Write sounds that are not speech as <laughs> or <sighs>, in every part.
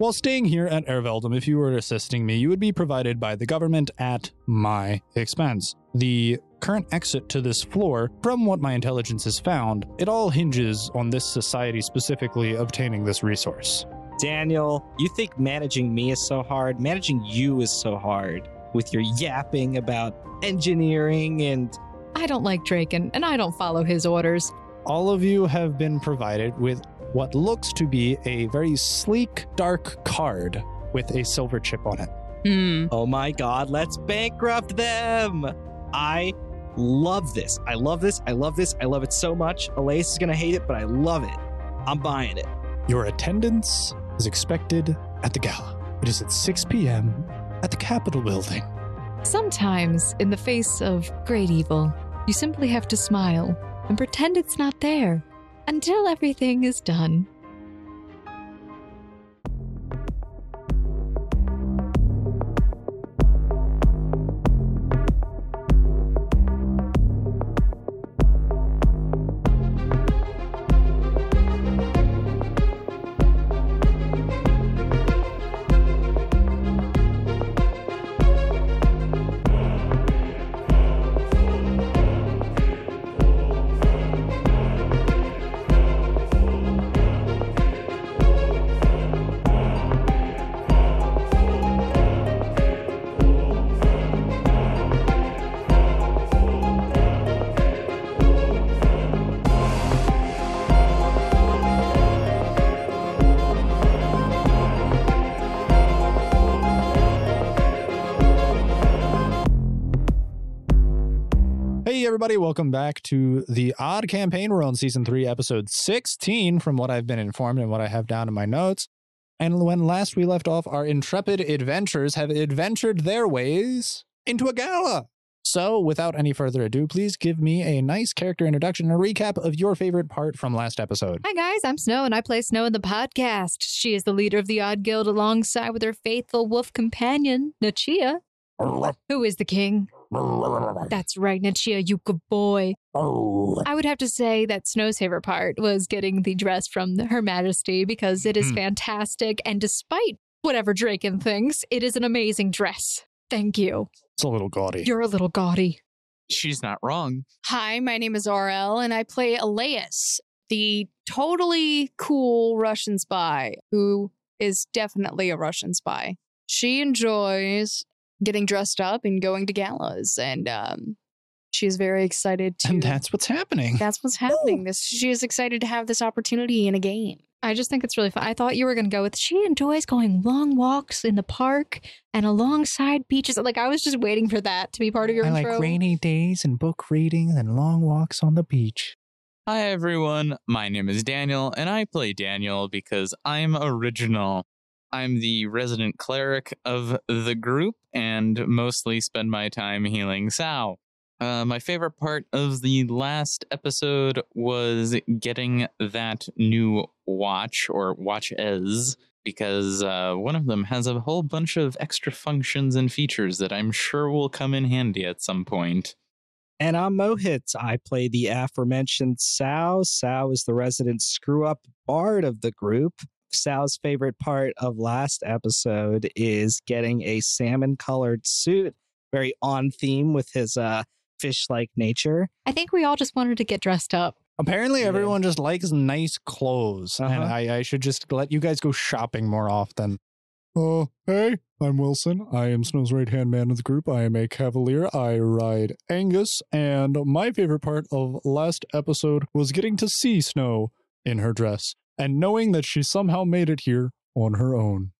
While staying here at Erveldum, if you were assisting me, you would be provided by the government at my expense. The current exit to this floor, from what my intelligence has found, it all hinges on this society specifically obtaining this resource. Daniel, you think managing me is so hard? Managing you is so hard with your yapping about engineering and. I don't like Draken, and I don't follow his orders. All of you have been provided with what looks to be a very sleek, dark card with a silver chip on it. Hmm. Oh my god, let's bankrupt them! I love this. I love this. I love this. I love it so much. Elias is gonna hate it, but I love it. I'm buying it. Your attendance is expected at the gala. It is at 6 p.m. at the Capitol building. Sometimes, in the face of great evil, you simply have to smile and pretend it's not there until everything is done. Everybody, welcome back to the Odd Campaign. We're on season three, episode 16, from what I've been informed and what I have down in my notes. And when last we left off, our intrepid adventurers have adventured their ways into a gala. So, without any further ado, please give me a nice character introduction and a recap of your favorite part from last episode. Hi, guys. I'm Snow, and I play Snow in the podcast. She is the leader of the Odd Guild alongside with her faithful wolf companion, Nachia, who is the king. That's right, Nachia, you good boy. I would have to say that Snow's favorite part was getting the dress from Her Majesty because it is Hmm. fantastic. And despite whatever Draken thinks, it is an amazing dress. Thank you. It's a little gaudy. You're a little gaudy. She's not wrong. Hi, my name is RL, and I play Elias, the totally cool Russian spy who is definitely a Russian spy. She enjoys getting dressed up and going to galas, and um, she is very excited to. and that's what's happening. that's what's happening. This she is excited to have this opportunity in a game. I just think it's really fun. I thought you were going to go with she enjoys going long walks in the park and alongside beaches. Like I was just waiting for that to be part of your I intro. like rainy days and book reading and long walks on the beach. Hi, everyone. My name is Daniel, and I play Daniel because I'm original. I'm the resident cleric of the group and mostly spend my time healing Sao. Uh, my favorite part of the last episode was getting that new watch or watch watches because uh, one of them has a whole bunch of extra functions and features that I'm sure will come in handy at some point. And I'm Mohit. I play the aforementioned Sao. Sao is the resident screw up bard of the group. Sal's favorite part of last episode is getting a salmon colored suit, very on theme with his uh, fish like nature. I think we all just wanted to get dressed up. Apparently, Yeah. everyone just likes nice clothes, and Uh-huh. I, I should just let you guys go shopping more often. Oh, hey, I'm Wilson. I am Snow's right hand man of the group. I am a cavalier. I ride Angus, and my favorite part of last episode was getting to see Snow in her dress and knowing that she somehow made it here on her own.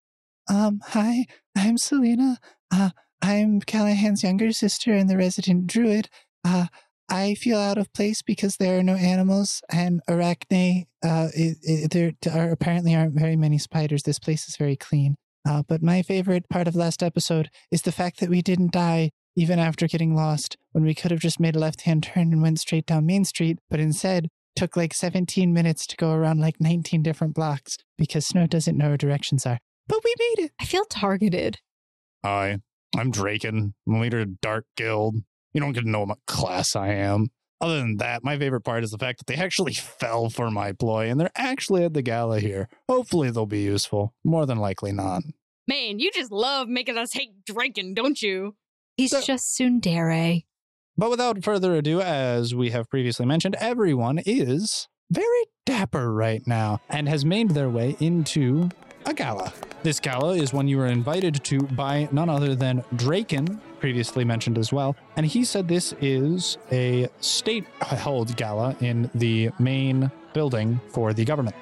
Um, hi, I'm Selena. Uh, I'm Callahan's younger sister and the resident druid. Uh, I feel out of place because there are no animals and arachne. Uh, it, it, there are apparently aren't very many spiders. This place is very clean. Uh, but my favorite part of last episode is the fact that we didn't die even after getting lost when we could have just made a left hand turn and went straight down Main Street, but instead took like 17 minutes to go around like 19 different blocks because Snow doesn't know where directions are. But we made it. I feel targeted. Hi, I'm Draken, I'm leader of Dark Guild. You don't get to know what class I am. Other than that, my favorite part is the fact that they actually fell for my ploy and they're actually at the gala here. Hopefully, they'll be useful. More than likely not. Man, you just love making us hate Draken, don't you? He's So- just tsundere. But without further ado, as we have previously mentioned, everyone is very dapper right now and has made their way into a gala. This gala is one you were invited to by none other than Draken, previously mentioned as well. And he said this is a state held gala in the main building for the government.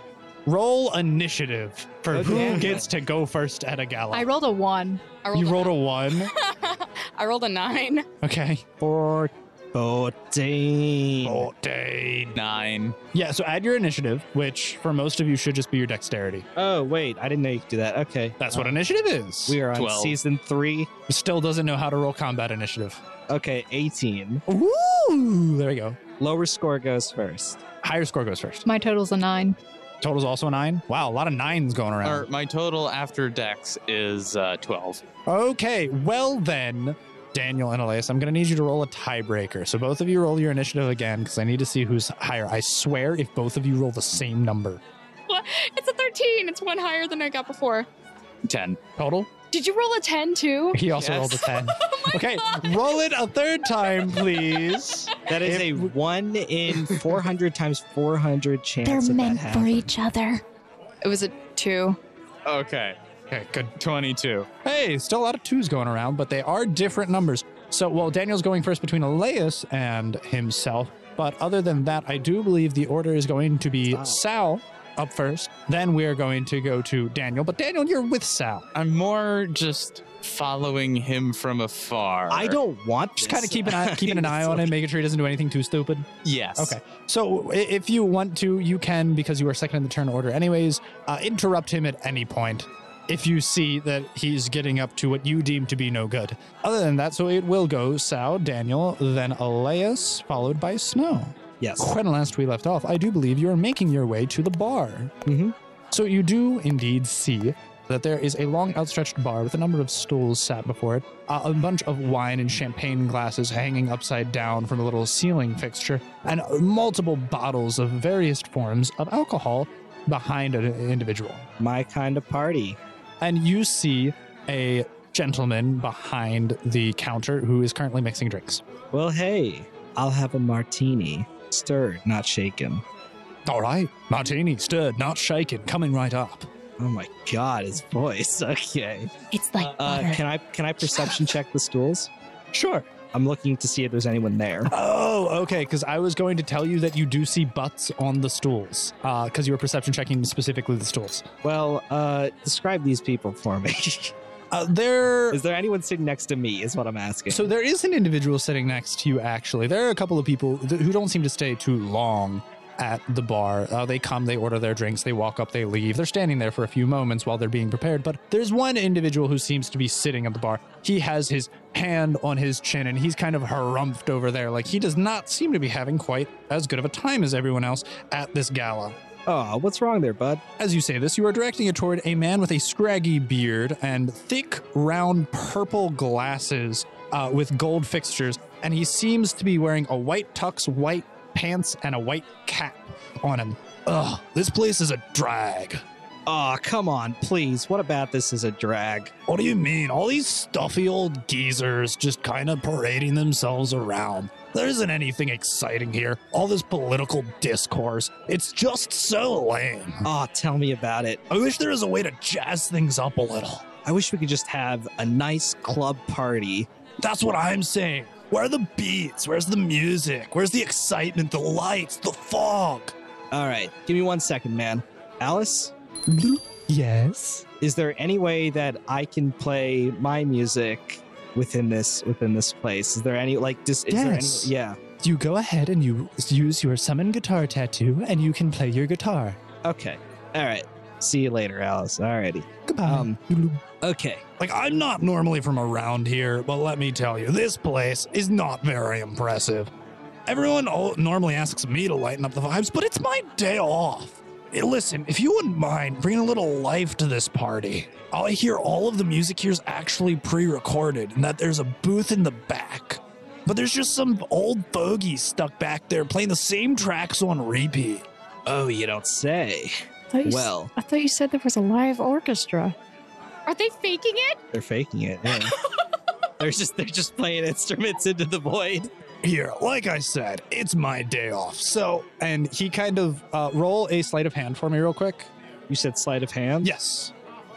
Roll initiative for Okay. who gets to go first at a gala. I rolled a one. I rolled you a rolled a one. <laughs> I rolled a nine. Okay. Four, fourteen. 14. Nine. Yeah, so add your initiative, which for most of you should just be your dexterity. Oh wait, I didn't know you could do that. Okay, That's what uh, initiative is. we are on 12. season three. Still doesn't know how to roll combat initiative. Okay, eighteen. Ooh, there we go. Lower score goes first. Higher score goes first. My total's a nine. Total's also a nine. Wow, a lot of nines going Or around. my total after Dex is uh, 12. Okay, well then, Daniel and Elias, I'm going to need you to roll a tiebreaker. So both of you roll your initiative again because I need to see who's higher. I swear if both of you roll the same number. It's a 13. It's one higher than I got before. 10. Total? Did you roll a 10 too? He also Yes. rolled a 10. <laughs> Oh okay, roll it a third time, please. That is a one in four hundred times four hundred chance. They're of that meant for each other. It was a two. Okay. Okay, good. 22. Hey, still a lot of twos going around, but they are different numbers. So, well, Daniel's going first between Elias and himself. But other than that, I do believe the order is going to be Wow. Sal up first. Then we're going to go to Daniel. But Daniel, you're with Sal. I'm more just following him from afar. I don't want Just kind of keeping an eye, keeping an eye on him, <laughs> making sure he doesn't do anything too stupid. Yes. Okay. So i- if you want to, you can, because you are second in the turn order anyways, uh, interrupt him at any point if you see that he's getting up to what you deem to be no good. Other than that, so it will go Sal, Daniel, then Elias, followed by Snow. Yes. When last we left off, I do believe you are making your way to the bar. Mhm. So you do indeed see that there is a long outstretched bar with a number of stools sat before it, uh, a bunch of wine and champagne glasses hanging upside down from a little ceiling fixture, and multiple bottles of various forms of alcohol behind an individual. My kind of party. And you see a gentleman behind the counter who is currently mixing drinks. Well, hey, I'll have a martini, stirred, not shaken. All right, martini, stirred, not shaken, coming right up. Oh my god, his voice. <laughs> Okay. It's like Uh, butter. can I can I perception check the stools? Sure. I'm looking to see if there's anyone there. Oh, okay. Because I was going to tell you that you do see butts on the stools. Because you were perception checking specifically the stools. Well, uh, describe these people for me. <laughs> Uh, there. is there anyone sitting next to me? Is what I'm asking. So there is an individual sitting next to you. Actually, there are a couple of people th- who don't seem to stay too long at the bar. Uh, they come, they order their drinks, they walk up, they leave. They're standing there for a few moments while they're being prepared. But there's one individual who seems to be sitting at the bar. He has his hand on his chin and he's kind of harumphed over there. Like he does not seem to be having quite as good of a time as everyone else at this gala. oh, what's wrong there, bud? As you say this, you are directing it toward a man with a scraggy beard and thick, round, purple glasses uh, with gold fixtures, and he seems to be wearing a white tux, white pants, and a white cap on him. Ugh, this place is a drag. Oh, come on, please. What about this is a drag? What do you mean? All these stuffy old geezers just kind of parading themselves around. There isn't anything exciting here. All this political discourse. It's just so lame. Oh, tell me about it. I wish there was a way to jazz things up a little. I wish we could just have a nice club party. That's what I'm saying. Where are the beats? Where's the music? Where's the excitement, the lights, the fog? All right, give me one second, man. Alice, Yes. is there any way that I can play my music within this within this place? Is there any like just is Yes. there any yeah. You go ahead and you use your summon guitar tattoo and you can play your guitar. Okay. All right. See you later, Alice. Alrighty. Goodbye. Um, Okay. like, I'm not normally from around here, but let me tell you, this place is not very impressive. Everyone o- normally asks me to lighten up the vibes, but it's my day off. Hey, listen, if you wouldn't mind bringing a little life to this party, I hear all of the music here is actually pre recorded and that there's a booth in the back. but there's just some old fogies stuck back there playing the same tracks on repeat. Oh, you don't say. I thought you Well, I thought you said there was a live orchestra. Are they faking it? they're faking it. Yeah. <laughs> they're just they're just playing instruments into the void. Here, like I said, it's my day off. So, and he kind of uh, roll a sleight of hand for me, real quick. You said sleight of hand. Yes.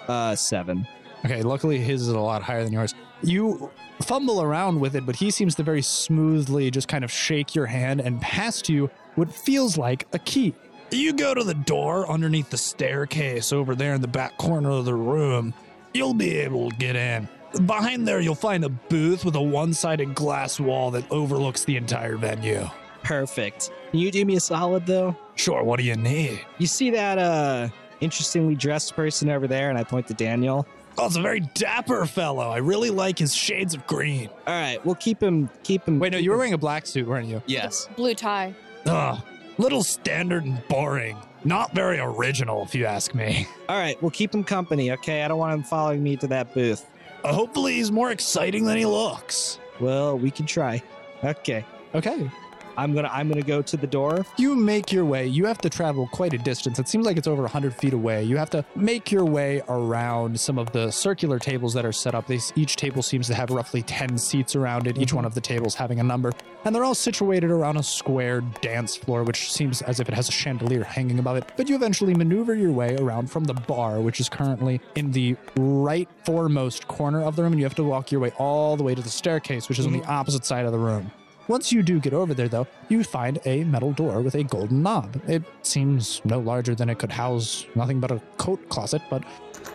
Uh, seven. Okay, luckily his is a lot higher than yours. You fumble around with it, but he seems to very smoothly just kind of shake your hand and pass to you what feels like a key. You go to the door underneath the staircase over there in the back corner of the room. You'll be able to get in. Behind there, you'll find a booth with a one sided glass wall that overlooks the entire venue. Perfect. Can you do me a solid though? Sure, what do you need? You see that uh interestingly dressed person over there, and I point to Daniel. Oh, it's a very dapper fellow. I really like his shades of green. All right, we'll keep him. Keep him. Wait, no, you were wearing a black suit, weren't you? Yes. Blue tie. Ugh, little standard and boring. Not very original, if you ask me. <laughs> All right, we'll keep him company. Okay, I don't want him following me to that booth. Uh, hopefully, he's more exciting than he looks. Well, we can try. Okay, Okay. I'm gonna I'm gonna go to the door. You make your way. You have to travel quite a distance. It seems like it's over 100 feet away. You have to make your way around some of the circular tables that are set up. They, each table seems to have roughly 10 seats around it, each mm-hmm. one of the tables having a number. And they're all situated around a square dance floor, which seems as if it has a chandelier hanging above it. But you eventually maneuver your way around from the bar, which is currently in the right foremost corner of the room. And you have to walk your way all the way to the staircase, which is on the mm-hmm. opposite side of the room. Once you do get over there, though, you find a metal door with a golden knob. It seems no larger than it could house nothing but a coat closet, but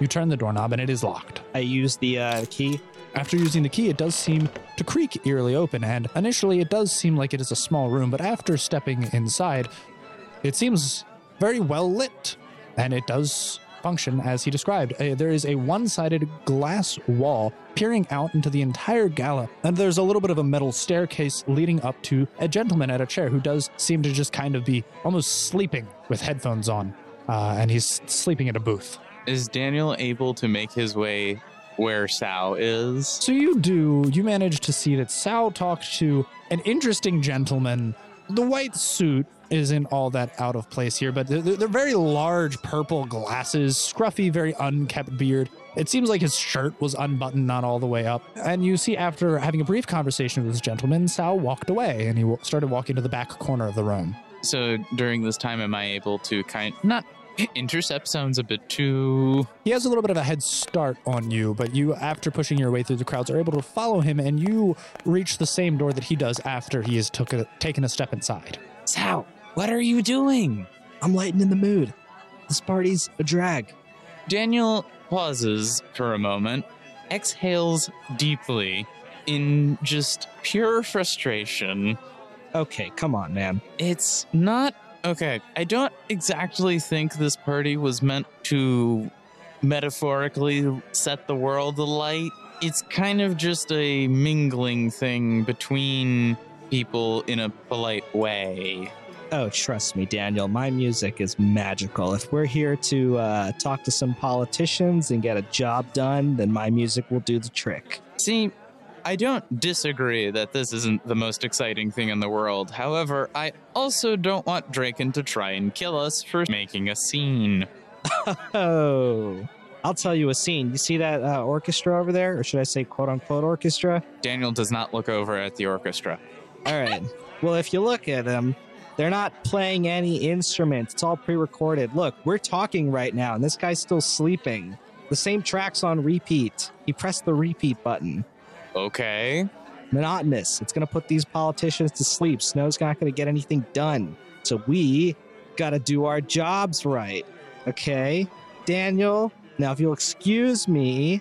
you turn the doorknob and it is locked. I use the uh, key. After using the key, it does seem to creak eerily open, and initially it does seem like it is a small room, but after stepping inside, it seems very well lit, and it does function as he described. Uh, there is a one sided glass wall peering out into the entire gala, and there's a little bit of a metal staircase leading up to a gentleman at a chair who does seem to just kind of be almost sleeping with headphones on, uh, and he's sleeping at a booth. Is Daniel able to make his way where Sao is? So you do, you manage to see that Sao talked to an interesting gentleman. The white suit isn't all that out of place here, but they're, they're very large purple glasses, scruffy, very unkept beard. It seems like his shirt was unbuttoned, not all the way up. And you see, after having a brief conversation with this gentleman, Sao walked away and he started walking to the back corner of the room. So during this time, am I able to kind not intercept sounds a bit too He has a little bit of a head start on you, but you, after pushing your way through the crowds, are able to follow him, and you reach the same door that he does after he has took a, taken a step inside. Sao, what are you doing? I'm lightening the mood. This party's a drag. Daniel pauses for a moment, exhales deeply in just pure frustration. Okay, come on, man. It's not okay. I don't exactly think this party was meant to metaphorically set the world alight. It's kind of just a mingling thing between people in a polite way. Oh, trust me, Daniel. My music is magical. If we're here to uh, talk to some politicians and get a job done, then my music will do the trick. See, I don't disagree that this isn't the most exciting thing in the world. However, I also don't want Draken to try and kill us for making a scene. <laughs> Oh, I'll tell you a scene. You see that uh, orchestra over there, or should I say, quote unquote, orchestra? Daniel does not look over at the orchestra. All right. well, if you look at them, they're not playing any instruments. It's all pre-recorded. Look, we're talking right now, and this guy's still sleeping. The same track's on repeat. He pressed the repeat button. Okay. monotonous. It's going to put these politicians to sleep. Snow's not going to get anything done. So we got to do our jobs right. Okay? Daniel, now if you'll excuse me,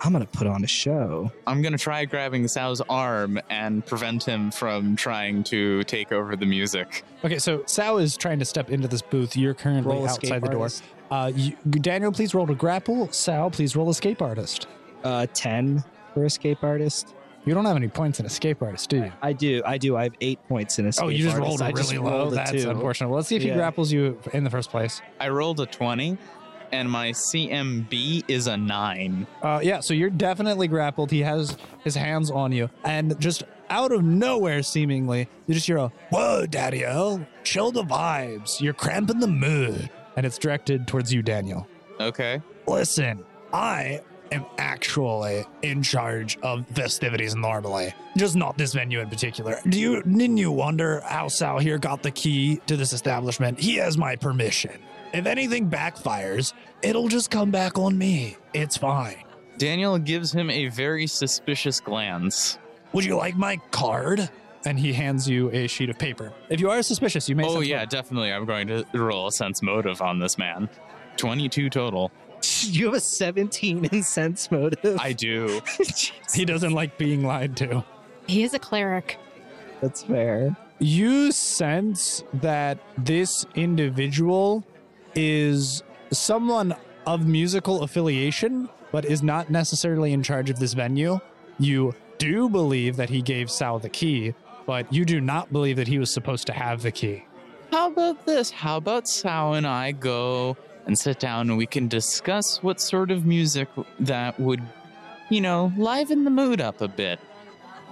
I'm going to put on a show. I'm gonna try grabbing Sao's arm and prevent him from trying to take over the music. Okay, so Sao is trying to step into this booth. You're currently Roll outside the door. artist. Uh, you, Daniel, please roll to grapple. Sal, please roll escape artist. Uh, 10 for escape artist. You don't have any points in escape artist, do you? I do. I do. I have eight points in escape oh, you just artist. rolled I really just low. a That's two. unfortunate. Well, let's see if he Yeah. grapples you in the first place. I rolled a 20. and my CMB is a nine. Uh, yeah, so you're definitely grappled. He has his hands on you, and just out of nowhere, seemingly, you just hear a "Whoa, Daddy O, chill the vibes. You're cramping the mood," and it's directed towards you, Daniel. Okay. Listen, I am actually in charge of festivities normally, just not this venue in particular. Do you didn't you wonder how Sal here got the key to this establishment? He has my permission. If anything backfires, it'll just come back on me. It's fine. Daniel gives him a very suspicious glance. Would you like my card? And he hands you a sheet of paper. If you are suspicious, you may. Oh, yeah, motive. definitely. I'm going to roll a sense motive on this man. 22 total. <laughs> You have a 17 in sense motive. I do. <laughs> he doesn't like being lied to. He is a cleric. That's fair. you sense that this individual is someone of musical affiliation, but is not necessarily in charge of this venue. You do believe that he gave Sal the key, but you do not believe that he was supposed to have the key. How about this? How about Sao and I go and sit down and we can discuss what sort of music that would, you know, liven the mood up a bit?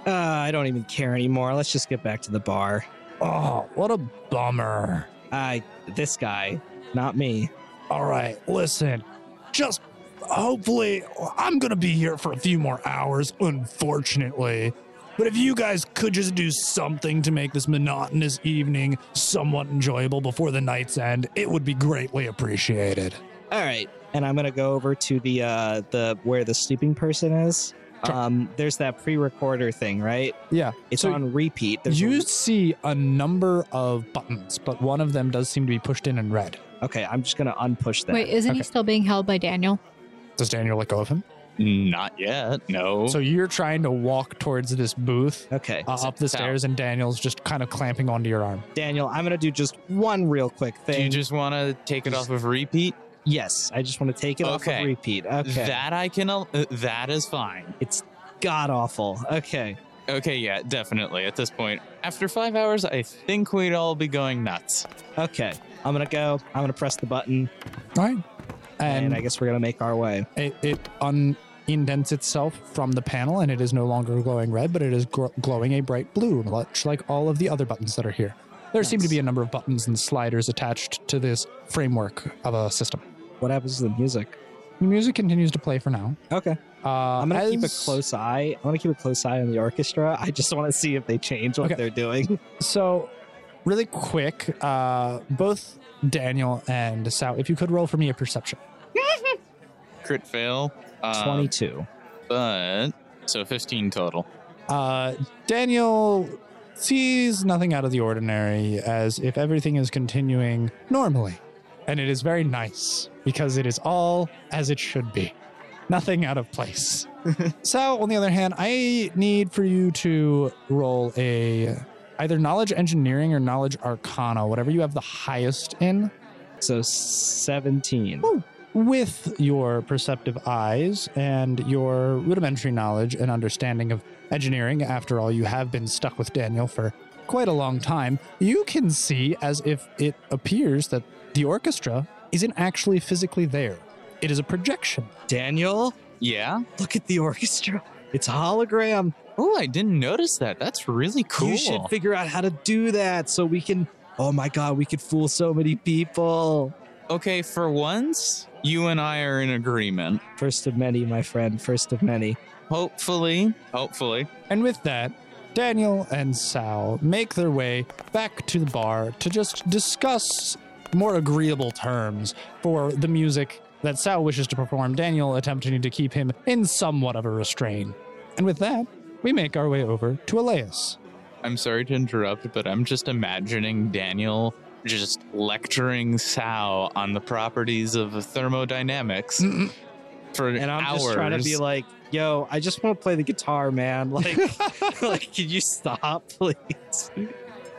Uh, I don't even care anymore. Let's just get back to the bar. Oh, what a bummer. I, this guy, not me. All right, listen, just hopefully, I'm going to be here for a few more hours, unfortunately. But if you guys could just do something to make this monotonous evening somewhat enjoyable before the night's end, it would be greatly appreciated. All right, and I'm gonna go over to the uh the where the sleeping person is. Um, there's that pre-recorder thing, right? Yeah. It's So on repeat. There's you a- see a number of buttons, but one of them does seem to be pushed in in red. okay, I'm just gonna unpush that. Wait, isn't he Okay. still being held by Daniel? Does Daniel let go of him? Not yet. No. So you're trying to walk towards this booth Okay, uh, up the stairs, and Daniel's just kind of clamping onto your arm. Daniel, I'm gonna do just one real quick do thing. you just want to take it off of repeat? yes, I just want to take it off Okay. of repeat. Okay, That I can. al- Uh, that is fine. it's god awful. Okay, Okay, yeah, definitely. At this point, after five hours, I think we'd all be going nuts. okay, I'm gonna go. I'm gonna press the button, All right. and, And, I guess we're gonna make our way. it, it un- indents itself from the panel, and it is no longer glowing red, but it is gr- glowing a bright blue, much like all of the other buttons that are here. There seem to be a number of buttons and sliders attached to this framework of a system. What happens to the music? The music continues to play for now. Okay, Uh, I'm gonna keep a close eye. I'm gonna keep a close eye on the orchestra. I just want to see if they change what Okay. they're doing. <laughs> So, really quick, uh, both Daniel and Sal, if you could roll for me a perception. <laughs> Crit fail. Um, Twenty-two. But so 15 total. Uh, Daniel sees nothing out of the ordinary as if everything is continuing normally. And it is very nice because it is all as it should be. Nothing out of place. <laughs> so, on the other hand, I need for you to roll a either knowledge engineering or knowledge arcana, whatever you have the highest in. So seventeen. With your perceptive eyes and your rudimentary knowledge and understanding of engineering, after all, you have been stuck with Daniel for quite a long time, you can see as if it appears that the orchestra isn't actually physically there. It is a projection. Daniel, Yeah. look at the orchestra. It's a hologram. Oh, I didn't notice that. That's really cool. You should figure out how to do that so we can. Oh my god, we could fool so many people. okay, for once, you and I are in agreement. First of many, my friend. First of many. Hopefully, hopefully. And with that, Daniel and Sal make their way back to the bar to just discuss more agreeable terms for the music that Sal wishes to perform, Daniel attempting to keep him in somewhat of a restraint. And with that, we make our way over to Elias. I'm sorry to interrupt, but I'm just imagining Daniel just lecturing Sao on the properties of thermodynamics for And I'm hours. just trying to be like, yo, I just want to play the guitar, man. <laughs> Like, <laughs> like, can you stop, <laughs> please?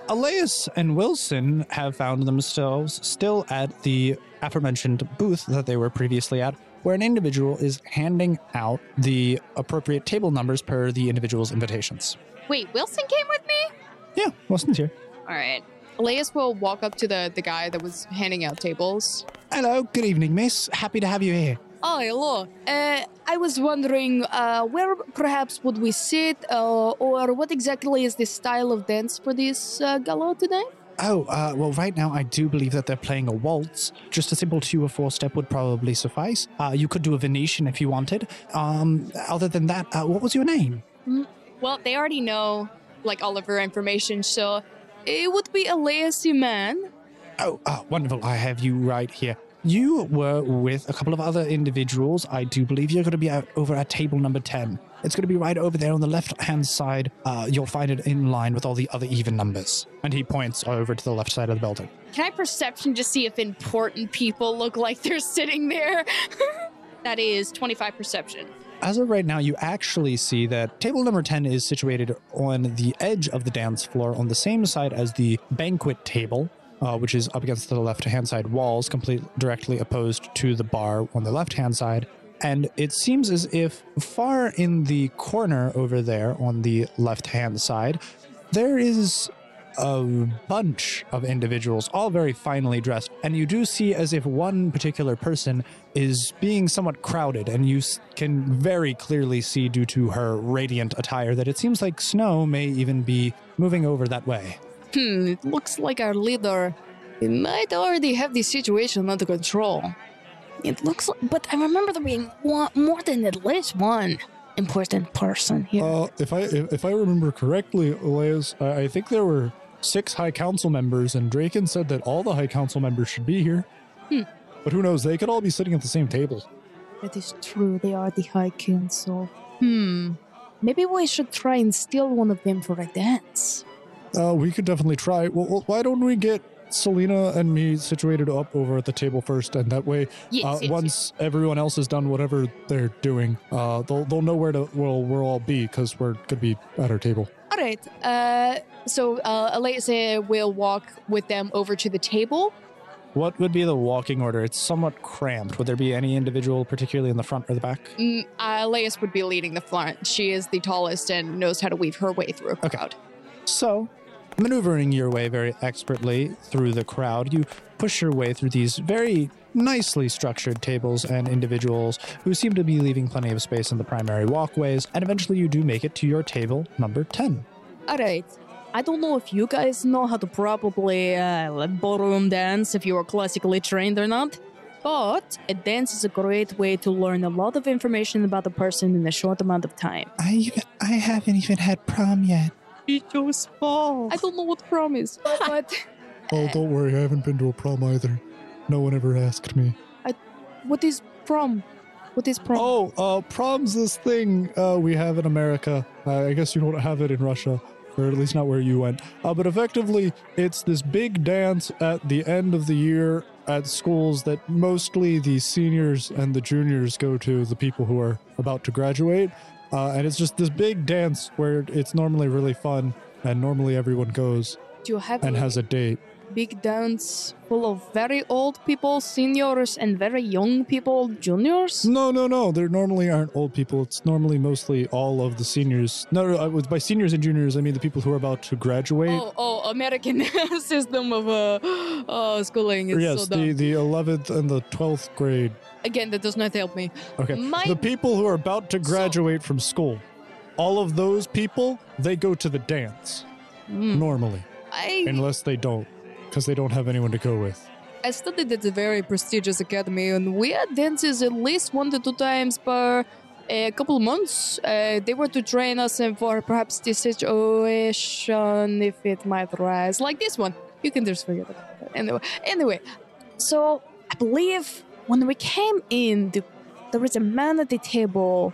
Elias and Wilson have found themselves still at the aforementioned booth that they were previously at, where an individual is handing out the appropriate table numbers per the individual's invitations. Wait, Wilson came with me? Yeah, Wilson's here. All right. Elias will walk up to the, the guy that was handing out tables. Hello, good evening, miss. Happy to have you here. Oh, hello. Uh, I was wondering uh, where perhaps would we sit, uh, or what exactly is the style of dance for this uh, gala today? Oh, uh, well, right now I do believe that they're playing a waltz. Just a simple two or four step would probably suffice. Uh, you could do a Venetian if you wanted. Um, other than that, uh, what was your name? Well, they already know like all of her information, so it would be Elias man. Oh, uh, wonderful. I have you right here. You were with a couple of other individuals. I do believe you're going to be out over at table number 10. It's going to be right over there on the left hand side. Uh, you'll find it in line with all the other even numbers. And he points over to the left side of the building. Can I perception to see if important people look like they're sitting there? <laughs> that is 25 perception. As of right now, you actually see that table number 10 is situated on the edge of the dance floor on the same side as the banquet table, uh, which is up against the left hand side walls, complete directly opposed to the bar on the left hand side. And it seems as if far in the corner over there on the left hand side, there is a bunch of individuals, all very finely dressed. And you do see as if one particular person is being somewhat crowded, and you can very clearly see due to her radiant attire that it seems like Snow may even be moving over that way. Hmm, it looks like our leader he might already have the situation under control. It looks like, but I remember there being one, more than at least one important person here. Uh, if I if, if I remember correctly, Elias, I, I think there were six High Council members, and Draken said that all the High Council members should be here. Hmm. But who knows? They could all be sitting at the same table. That is true. They are the High Council. Hmm. Maybe we should try and steal one of them for a dance. Uh, we could definitely try. Well, well, why don't we get Selena and me situated up over at the table first, and that way, Yes, uh, yes, once everyone else has done whatever they're doing, uh, they'll they'll know where to well we'll all be because we're gonna be at our table. All right. Uh, so uh, will walk with them over to the table. What would be the walking order? It's somewhat cramped. Would there be any individual, particularly in the front or the back? Mm, uh, Elias would be leading the front. She is the tallest and knows how to weave her way through a Okay. crowd. So, maneuvering your way very expertly through the crowd, you push your way through these very nicely structured tables and individuals who seem to be leaving plenty of space in the primary walkways, and eventually you do make it to your table number 10. All right. I don't know if you guys know how to probably uh, like ballroom dance if you are classically trained or not, but a dance is a great way to learn a lot of information about a person in a short amount of time. I even, I haven't even had prom yet. It's your fault. I don't know what prom is, but <laughs> Oh, don't worry, I haven't been to a prom either. No one ever asked me. I, what is prom? What is prom? Oh, uh, prom's this thing uh, we have in America. Uh, I guess you don't have it in Russia, or at least not where you went. Uh, but effectively, it's this big dance at the end of the year at schools that mostly the seniors and the juniors go to, the people who are about to graduate. Uh, and it's just this big dance where it's normally really fun, and normally everyone goes Do you have and a has a date. Big dance full of very old people, seniors, and very young people, juniors? No, no, no. There normally aren't old people. It's normally mostly all of the seniors. No, no. I by seniors and juniors. I mean the people who are about to graduate. Oh, oh, American <laughs> system of uh, uh, schooling is yes, so dumb. the the eleventh and the twelfth grade. Again, that does not help me. Okay, My- the people who are about to graduate from school. All of those people, they go to the dance Mm. normally, I unless they don't, because they don't have anyone to go with. I studied at a very prestigious academy, and we had dances at least one to two times per a couple months. Uh, they were to train us for perhaps this situation if it might rise, like this one. You can just forget about it. Anyway, anyway, so I believe when we came in, the, there was a man at the table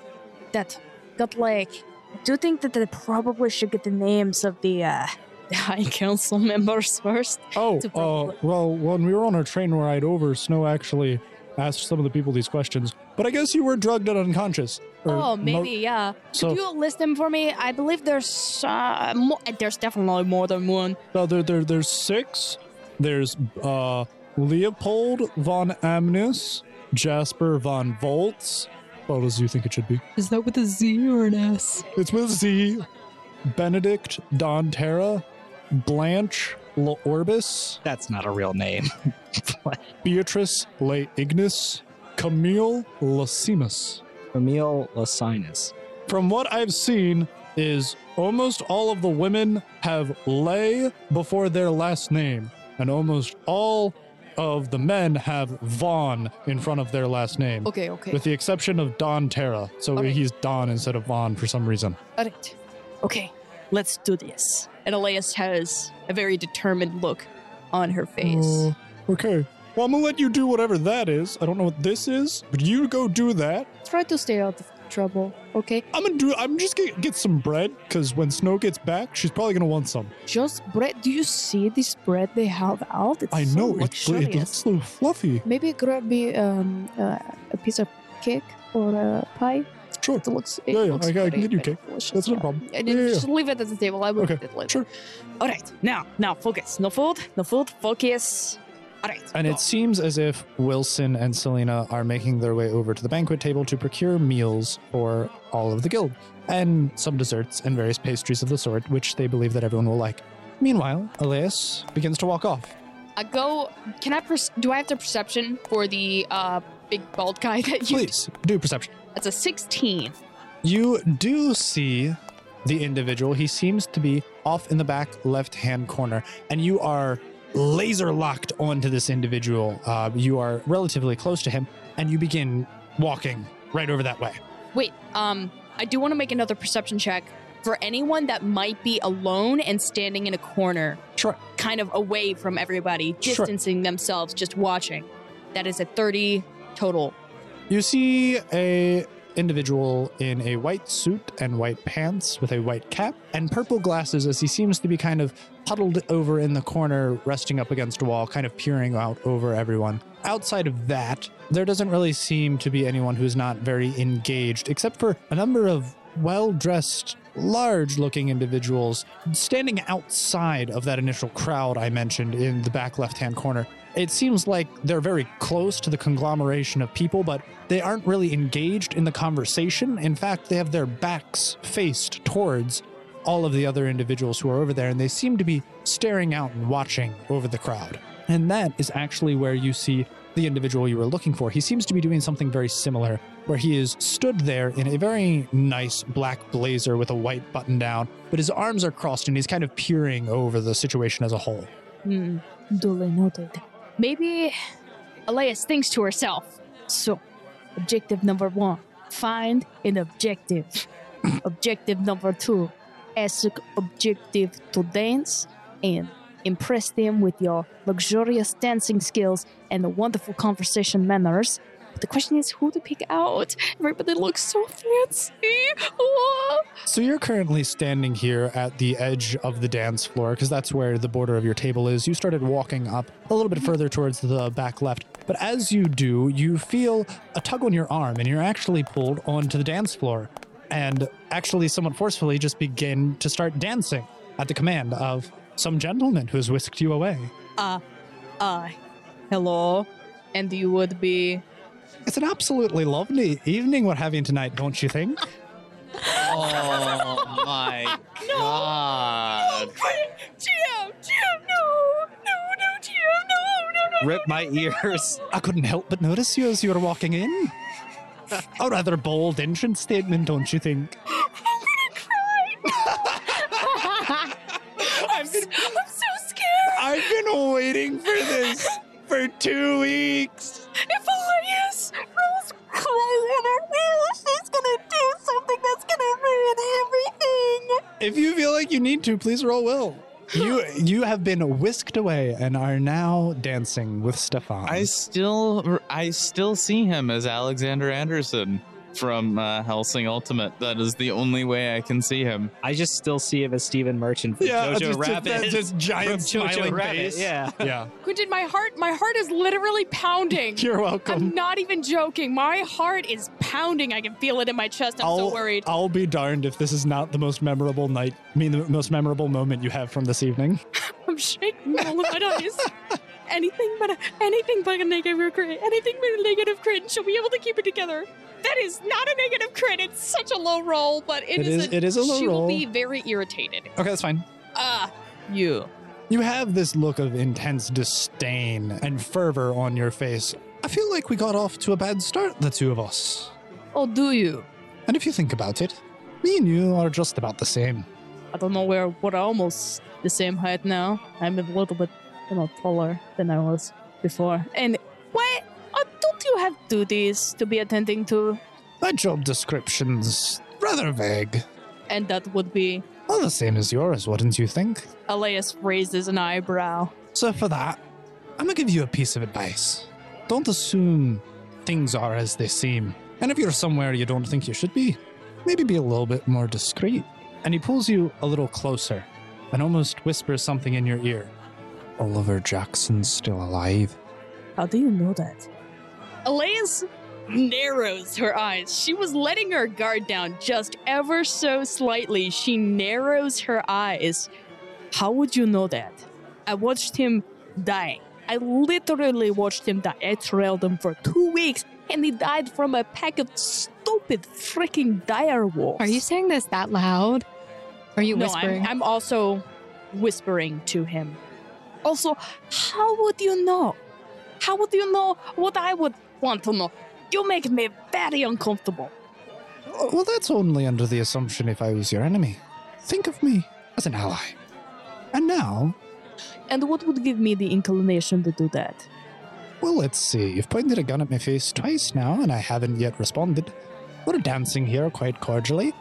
that got like. I do think that they probably should get the names of the uh, the <laughs> high council members first. Oh, To uh, well, when we were on our train ride over, Snow actually asked some of the people these questions. But I guess you were drugged and unconscious. or Oh, mo- maybe, yeah. so- Could you list them for me? I believe there's uh, mo- there's definitely more than one. No, there, there, there's six. There's uh, Leopold von Amnis, Jasper von Volz. What else do you think it should be? Is that with a Z or an S? It's with Z. Benedict Don Terra, Blanche Laorbis, That's not a real name. <laughs> Beatrice Le Ignis, Camille Lasimus. Camille Lasinus. From what I've seen, is almost all of the women have lay before their last name, and almost all of the men have von in front of their last name, Okay, okay. with the exception of Don Terra. So Okay. he's Don instead of von for some reason. All right. Okay, let's do this. And Elias has a very determined look on her face. Uh, okay. Well, I'm gonna let you do whatever that is. I don't know what this is, but you go do that. Try to stay out of trouble, okay? I'm gonna do. I'm just gonna get some bread because when Snow gets back, she's probably gonna want some. Just bread. Do you see this bread they have out? It's I so know it, it luxurious. looks so fluffy. Maybe grab me um, uh, a piece of cake or a pie. Sure. It looks. It Yeah, yeah, looks I- I can get you cake. That's no yeah. problem. And Yeah, yeah, just leave it at the table. I will Okay, eat it later. sure. All right. Now, now, focus. No food. No food. Focus. All right. And go. it seems as if Wilson and Selena are making their way over to the banquet table to procure meals for all of the guild and some desserts and various pastries of the sort, which they believe that everyone will like. Meanwhile, Elias begins to walk off. I go. Can I? Pers- do I have the perception for the uh, big bald guy <laughs> that you? Please do perception. That's a sixteen. You do see the individual. He seems to be off in the back left hand corner, and you are laser locked onto this individual. Uh, you are relatively close to him, and you begin walking right over that way. Wait. Um. I do want to make another perception check for anyone that might be alone and standing in a corner, Sure. kind of away from everybody, Sure. distancing themselves, just watching. That is a thirty total. You see a individual in a white suit and white pants with a white cap and purple glasses as he seems to be kind of huddled over in the corner resting up against a wall kind of peering out over everyone. Outside of that there doesn't really seem to be anyone who's not very engaged except for a number of well-dressed large looking individuals standing outside of that initial crowd i mentioned in the back left-hand corner it seems like they're very close to the conglomeration of people, but they aren't really engaged in the conversation. In fact, they have their backs faced towards all of the other individuals who are over there, and they seem to be staring out and watching over the crowd. And that is actually where you see the individual you were looking for. He seems to be doing something very similar, where he is stood there in a very nice black blazer with a white button down, but his arms are crossed and he's kind of peering over the situation as a whole. Hmm. Duly noted. Maybe Elias thinks to herself. So, objective number one, find an objective. <clears throat> objective number two, ask objective to dance and impress them with your luxurious dancing skills and the wonderful conversation manners. The question is who to pick out. Everybody looks so fancy. So you're currently standing here at the edge of the dance floor because that's where the border of your table is. You started walking up a little bit further towards the back left. But as you do, you feel a tug on your arm and you're actually pulled onto the dance floor and actually somewhat forcefully just begin to start dancing at the command of some gentleman who has whisked you away. Uh, uh, hello. And you would be It's an absolutely lovely evening we're having tonight, don't you think? <laughs> Oh my god. No, GM, GM, no, no, no, GM, no, no, no. Rip my ears. I couldn't help but notice you as you were walking in. A rather bold entrance statement, don't you think? <gasps> I'm, gonna cry! <laughs> I'm so scared. I've been waiting for this for two weeks. If you feel like you need to, please roll will. You you have been whisked away and are now dancing with Stefan. I still I still see him as Alexander Anderson from uh, Hellsing Ultimate. That is the only way I can see him. I just still see him as Stephen Merchant from yeah, Jojo just, Rabbit. Just, <laughs> just giant from Jojo smiling Rabbit. face. Yeah. <laughs> yeah. Quentin, my heart, my heart is literally pounding. <laughs> You're welcome. I'm not even joking. My heart is pounding. I can feel it in my chest. I'm I'll, so worried. I'll be darned if this is not the most memorable night. I mean, the most memorable moment you have from this evening. I'm shaking all of my eyes. Anything but a, anything but a negative crit. Anything but a negative crit. and She'll be able to keep it together. That is not a negative crit. It's such a low roll, but It it is- is. A, it is a low she roll. will be very irritated. Okay, that's fine. Ah, you. You have this look of intense disdain and fervor on your face. I feel like we got off to a bad start, the two of us. Oh, do you? And if you think about it, me and you are just about the same. I don't know where we're almost the same height now. I'm a little bit, you know, taller than I was before. And why Uh, don't you have duties to be attending to? My job description's rather vague. And that would be Well, the same as yours, wouldn't you think? Elias raises an eyebrow. So for that, I'm gonna give you a piece of advice. Don't assume things are as they seem. And if you're somewhere you don't think you should be, maybe be a little bit more discreet. And he pulls you a little closer and almost whispers something in your ear. Oliver Jackson's still alive. How do you know that? Elias narrows her eyes. She was letting her guard down just ever so slightly. She narrows her eyes. How would you know that? I watched him die. I literally watched him die. I trailed him for two weeks and he died from a pack of stupid freaking dire wolves. Are you saying this that loud? Are you no, whispering? I'm, I'm also whispering to him. Also, how would you know? How would you know what I would want to know? You make me very uncomfortable. Well, that's only under the assumption if I was your enemy. Think of me as an ally. And now, And what would give me the inclination to do that? well, let's see. You've pointed a gun at my face twice now, and I haven't yet responded. We're dancing here quite cordially.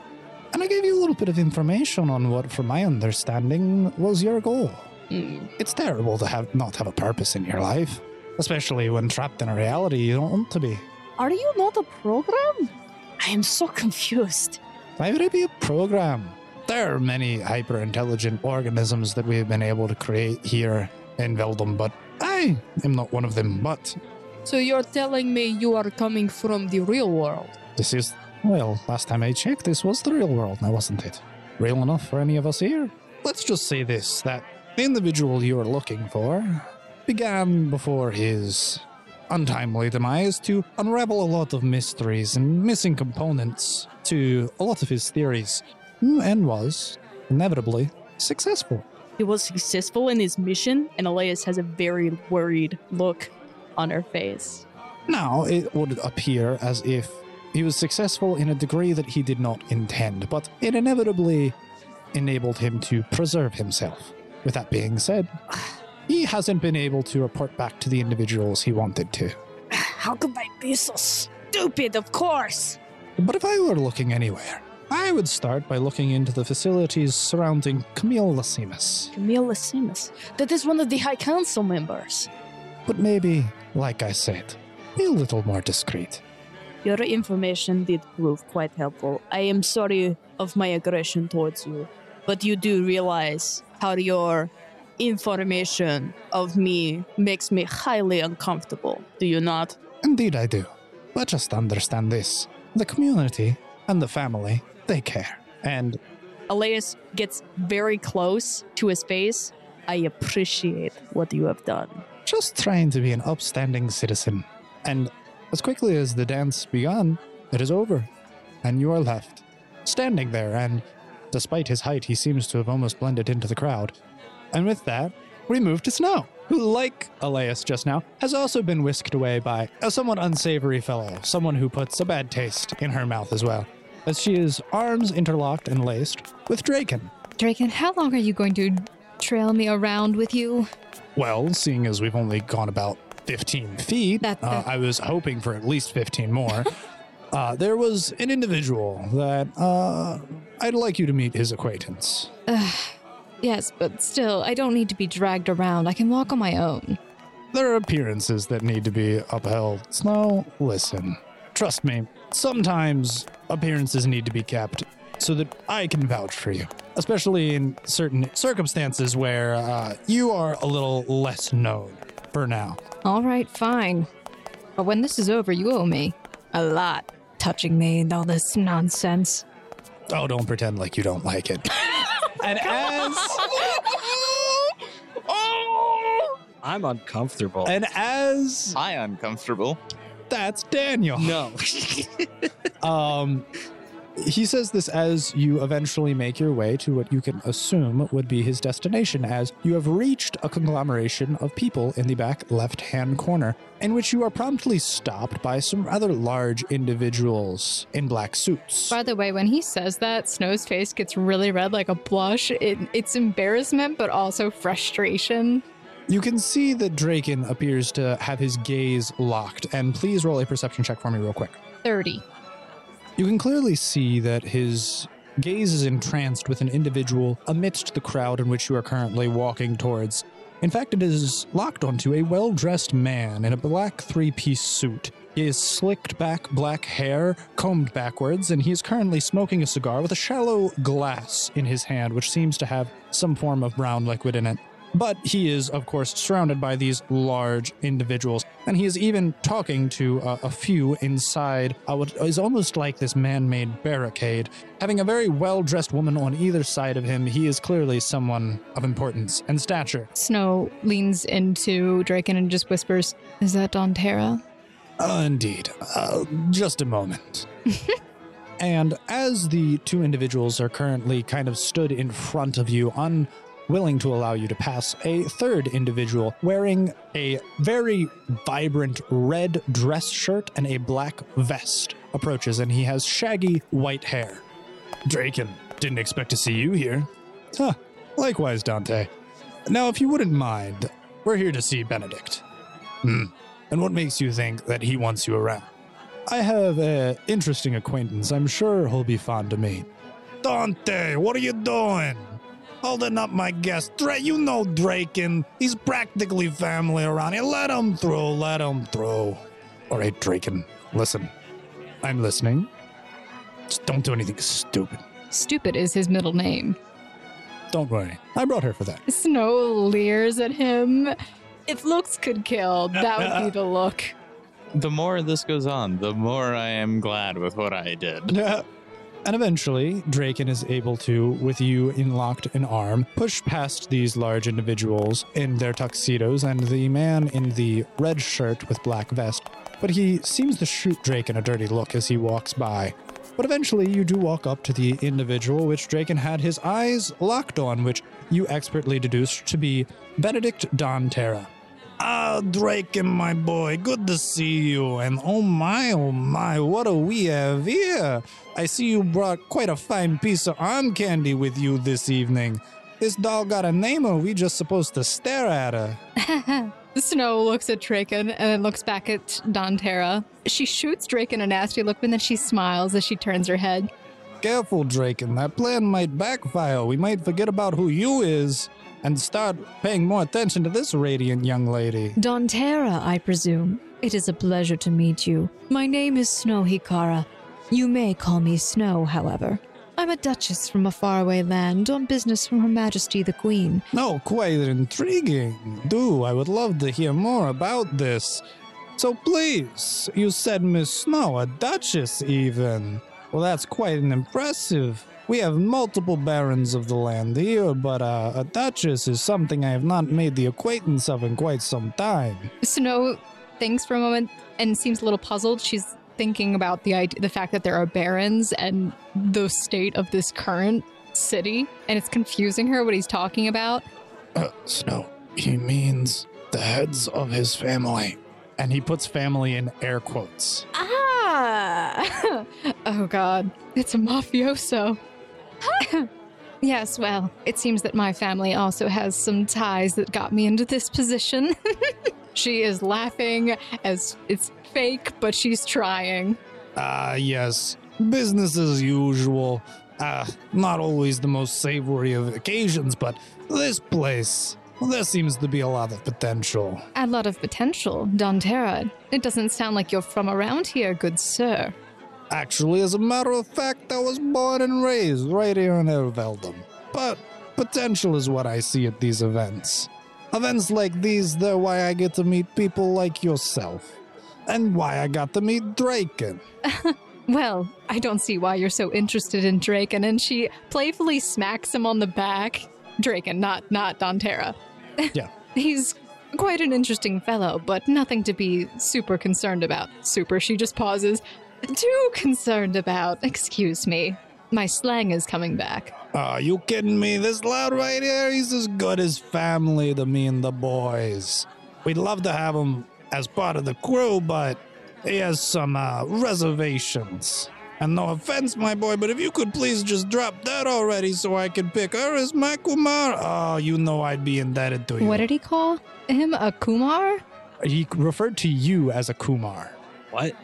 And I gave you a little bit of information on what, from my understanding, was your goal. Hmm. It's terrible to have not have a purpose in your life, especially when trapped in a reality you don't want to be. Are you not a program? I am so confused. Why would it be a program? There are many hyper intelligent organisms that we have been able to create here in Veldum, but I am not one of them. But So you're telling me you are coming from the real world? this is, well, last time I checked, this was the real world now, wasn't it? Real enough for any of us here? Let's just say this that the individual you are looking for began before his untimely demise to unravel a lot of mysteries and missing components to a lot of his theories, and was inevitably successful. He was successful in his mission, and Elias has a very worried look on her face. Now, it would appear as if he was successful in a degree that he did not intend, but it inevitably enabled him to preserve himself. With that being said, he hasn't been able to report back to the individuals he wanted to. How could I be so stupid? Of course. But if I were looking anywhere, I would start by looking into the facilities surrounding Camille Lasimus. Camille Lasimus. That is one of the High Council members. But maybe, like I said, be a little more discreet. Your information did prove quite helpful. I am sorry of my aggression towards you, but you do realize how your information of me makes me highly uncomfortable, do you not? Indeed, I do. But just understand this the community and the family, they care. And Elias gets very close to his face. I appreciate what you have done. just trying to be an upstanding citizen. And as quickly as the dance began, it is over. And you are left, standing there, and despite his height, he seems to have almost blended into the crowd. And with that, we move to Snow, who, like Elias just now, has also been whisked away by a somewhat unsavory fellow, someone who puts a bad taste in her mouth as well, as she is arms interlocked and laced with Draken. Draken, how long are you going to trail me around with you? Well, seeing as we've only gone about 15 feet, That- uh, I was hoping for at least 15 more. <laughs> uh, there was an individual that uh, I'd like you to meet his acquaintance. Yes, but still, I don't need to be dragged around. I can walk on my own. There are appearances that need to be upheld. Snow, listen. Trust me, sometimes appearances need to be kept so that I can vouch for you, especially in certain circumstances where uh, you are a little less known for now. All right, fine. But when this is over, you owe me a lot. Touching me and all this nonsense. Oh, don't pretend like you don't like it. <laughs> and as <laughs> I'm uncomfortable. and as Hi, uncomfortable. that's Daniel. no. <laughs> Um He says this as you eventually make your way to what you can assume would be his destination, as you have reached a conglomeration of people in the back left hand corner, in which you are promptly stopped by some rather large individuals in black suits. By the way, when he says that, Snow's face gets really red like a blush. It, it's embarrassment, but also frustration. You can see that Draken appears to have his gaze locked, and please roll a perception check for me, real quick. 30. You can clearly see that his gaze is entranced with an individual amidst the crowd in which you are currently walking towards. In fact, it is locked onto a well dressed man in a black three piece suit. He has slicked back black hair, combed backwards, and he is currently smoking a cigar with a shallow glass in his hand, which seems to have some form of brown liquid in it. But he is, of course, surrounded by these large individuals, and he is even talking to uh, a few inside uh, what is almost like this man made barricade. Having a very well dressed woman on either side of him, he is clearly someone of importance and stature. Snow leans into Draken and just whispers, Is that Don Terra? Uh, indeed. Uh, just a moment. <laughs> and as the two individuals are currently kind of stood in front of you, unwilling to allow you to pass, a third individual wearing a very vibrant red dress shirt and a black vest approaches, and he has shaggy white hair. Draken, didn't expect to see you here. Huh, likewise, Dante. Now, if you wouldn't mind, we're here to see Benedict. Hmm. And what makes you think that he wants you around? I have an interesting acquaintance. I'm sure he'll be fond to meet. Dante, what are you doing? Holding up my guest. Dra- you know Draken. He's practically family around here. Let him through. Let him through. All right, Draken. Listen. I'm listening. Just don't do anything stupid. Stupid is his middle name. Don't worry. I brought her for that. Snow leers at him. If looks could kill, that would be the look. The more this goes on, the more I am glad with what I did. <laughs> And eventually, Draken is able to, with you in locked in arm, push past these large individuals in their tuxedos and the man in the red shirt with black vest. But he seems to shoot Draken a dirty look as he walks by. But eventually, you do walk up to the individual which Draken had his eyes locked on, which you expertly deduced to be Benedict Don Terra. Ah, Draken, my boy, good to see you. And oh my, oh my, what do we have here? I see you brought quite a fine piece of arm candy with you this evening. This doll got a name, or we just supposed to stare at her? <laughs> Snow looks at Draken and then looks back at Don Terra. She shoots Draken a nasty look, but then she smiles as she turns her head. Careful, Draken. That plan might backfire. We might forget about who you is and start paying more attention to this radiant young lady. Don Terra, I presume. It is a pleasure to meet you. My name is Snow Hikara. You may call me Snow, however. I'm a duchess from a faraway land on business from Her Majesty the Queen. No, quite intriguing. Do, I would love to hear more about this. So please, you said Miss Snow, a duchess even. Well, that's quite an impressive. We have multiple barons of the land here, but uh, a duchess is something I have not made the acquaintance of in quite some time. Snow thinks for a moment and seems a little puzzled. She's thinking about the idea, the fact that there are barons and the state of this current city, and it's confusing her what he's talking about. Uh, Snow, he means the heads of his family. And he puts family in air quotes. Ah! <laughs> oh God, it's a mafioso. <laughs> yes, well, it seems that my family also has some ties that got me into this position. <laughs> she is laughing as it's fake, but she's trying. Ah, yes. Business as usual. Ah, not always the most savory of occasions, but this place, well, there seems to be a lot of potential. A lot of potential, Don Terra. It doesn't sound like you're from around here, good sir. Actually, as a matter of fact, I was born and raised right here in Erveldum. But potential is what I see at these events. Events like these, they're why I get to meet people like yourself. And why I got to meet Draken. <laughs> Well, I don't see why you're so interested in Draken, and she playfully smacks him on the back. Draken, not not Don Terra. <laughs> Yeah. He's quite an interesting fellow, but nothing to be super concerned about. Super, she just pauses. Too concerned about. Excuse me. My slang is coming back. Are you kidding me? This lad right here, he's as good as family to me and the boys. We'd love to have him as part of the crew, but he has some uh, reservations. And no offense, my boy, but if you could please just drop that already so I can pick her as my Kumar. Oh, you know I'd be indebted to you. What did he call him? A Kumar? he referred to you as a Kumar. What?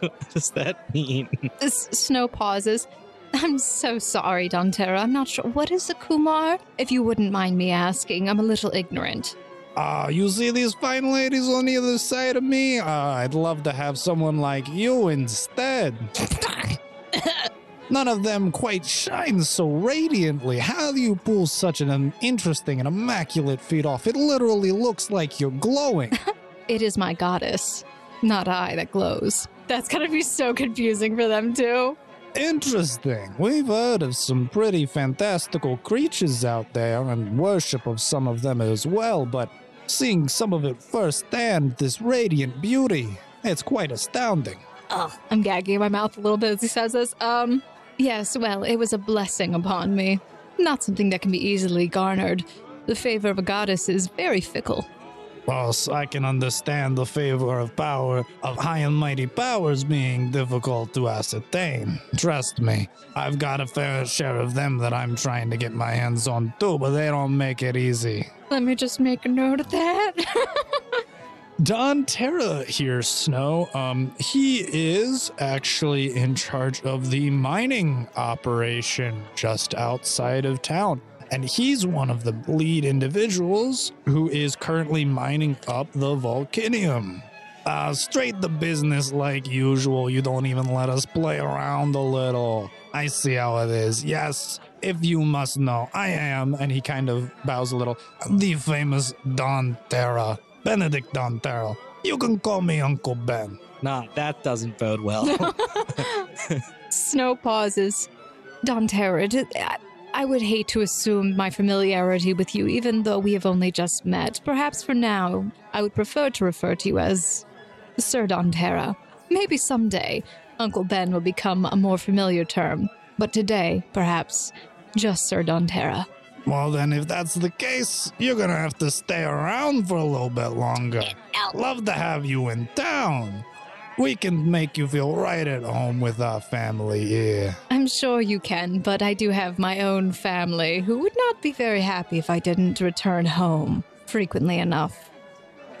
What does that mean? S- Snow pauses. I'm so sorry, Dontera. I'm not sure. What is a Kumar? If you wouldn't mind me asking, I'm a little ignorant. Ah, you see these fine ladies on the other side of me? Ah, I'd love to have someone like you instead. None of them quite shine so radiantly. How do you pull such an interesting and immaculate feat off? It literally looks like you're glowing. <laughs> It is my goddess, not I, that glows. That's gonna be so confusing for them, too. Interesting. We've heard of some pretty fantastical creatures out there and worship of some of them as well, but seeing some of it firsthand, this radiant beauty, it's quite astounding. Ugh, I'm gagging my mouth a little bit as he says this. Um, yes, well, it was a blessing upon me. Not something that can be easily garnered. The favor of a goddess is very fickle. Boss, I can understand the favor of power of high and mighty powers being difficult to ascertain. Trust me, I've got a fair share of them that I'm trying to get my hands on too, but they don't make it easy. Let me just make a note of that. <laughs> Don Terra here, Snow. Um, he is actually in charge of the mining operation just outside of town. And he's one of the lead individuals who is currently mining up the Volcanium. Uh, straight the business like usual. You don't even let us play around a little. I see how it is. Yes, if you must know, I am, and he kind of bows a little, the famous Don Terra, Benedict Don Terra. You can call me Uncle Ben. Nah, that doesn't bode well. <laughs> <laughs> Snow pauses. Dontera, d- I- I would hate to assume my familiarity with you, even though we have only just met. Perhaps for now, I would prefer to refer to you as Sir Dontera. Maybe someday, Uncle Ben will become a more familiar term. But today, perhaps, just Sir Dontera. Well, then, if that's the case, you're gonna have to stay around for a little bit longer. Love to have you in town. We can make you feel right at home with our family here. I'm sure you can, but I do have my own family who would not be very happy if I didn't return home frequently enough.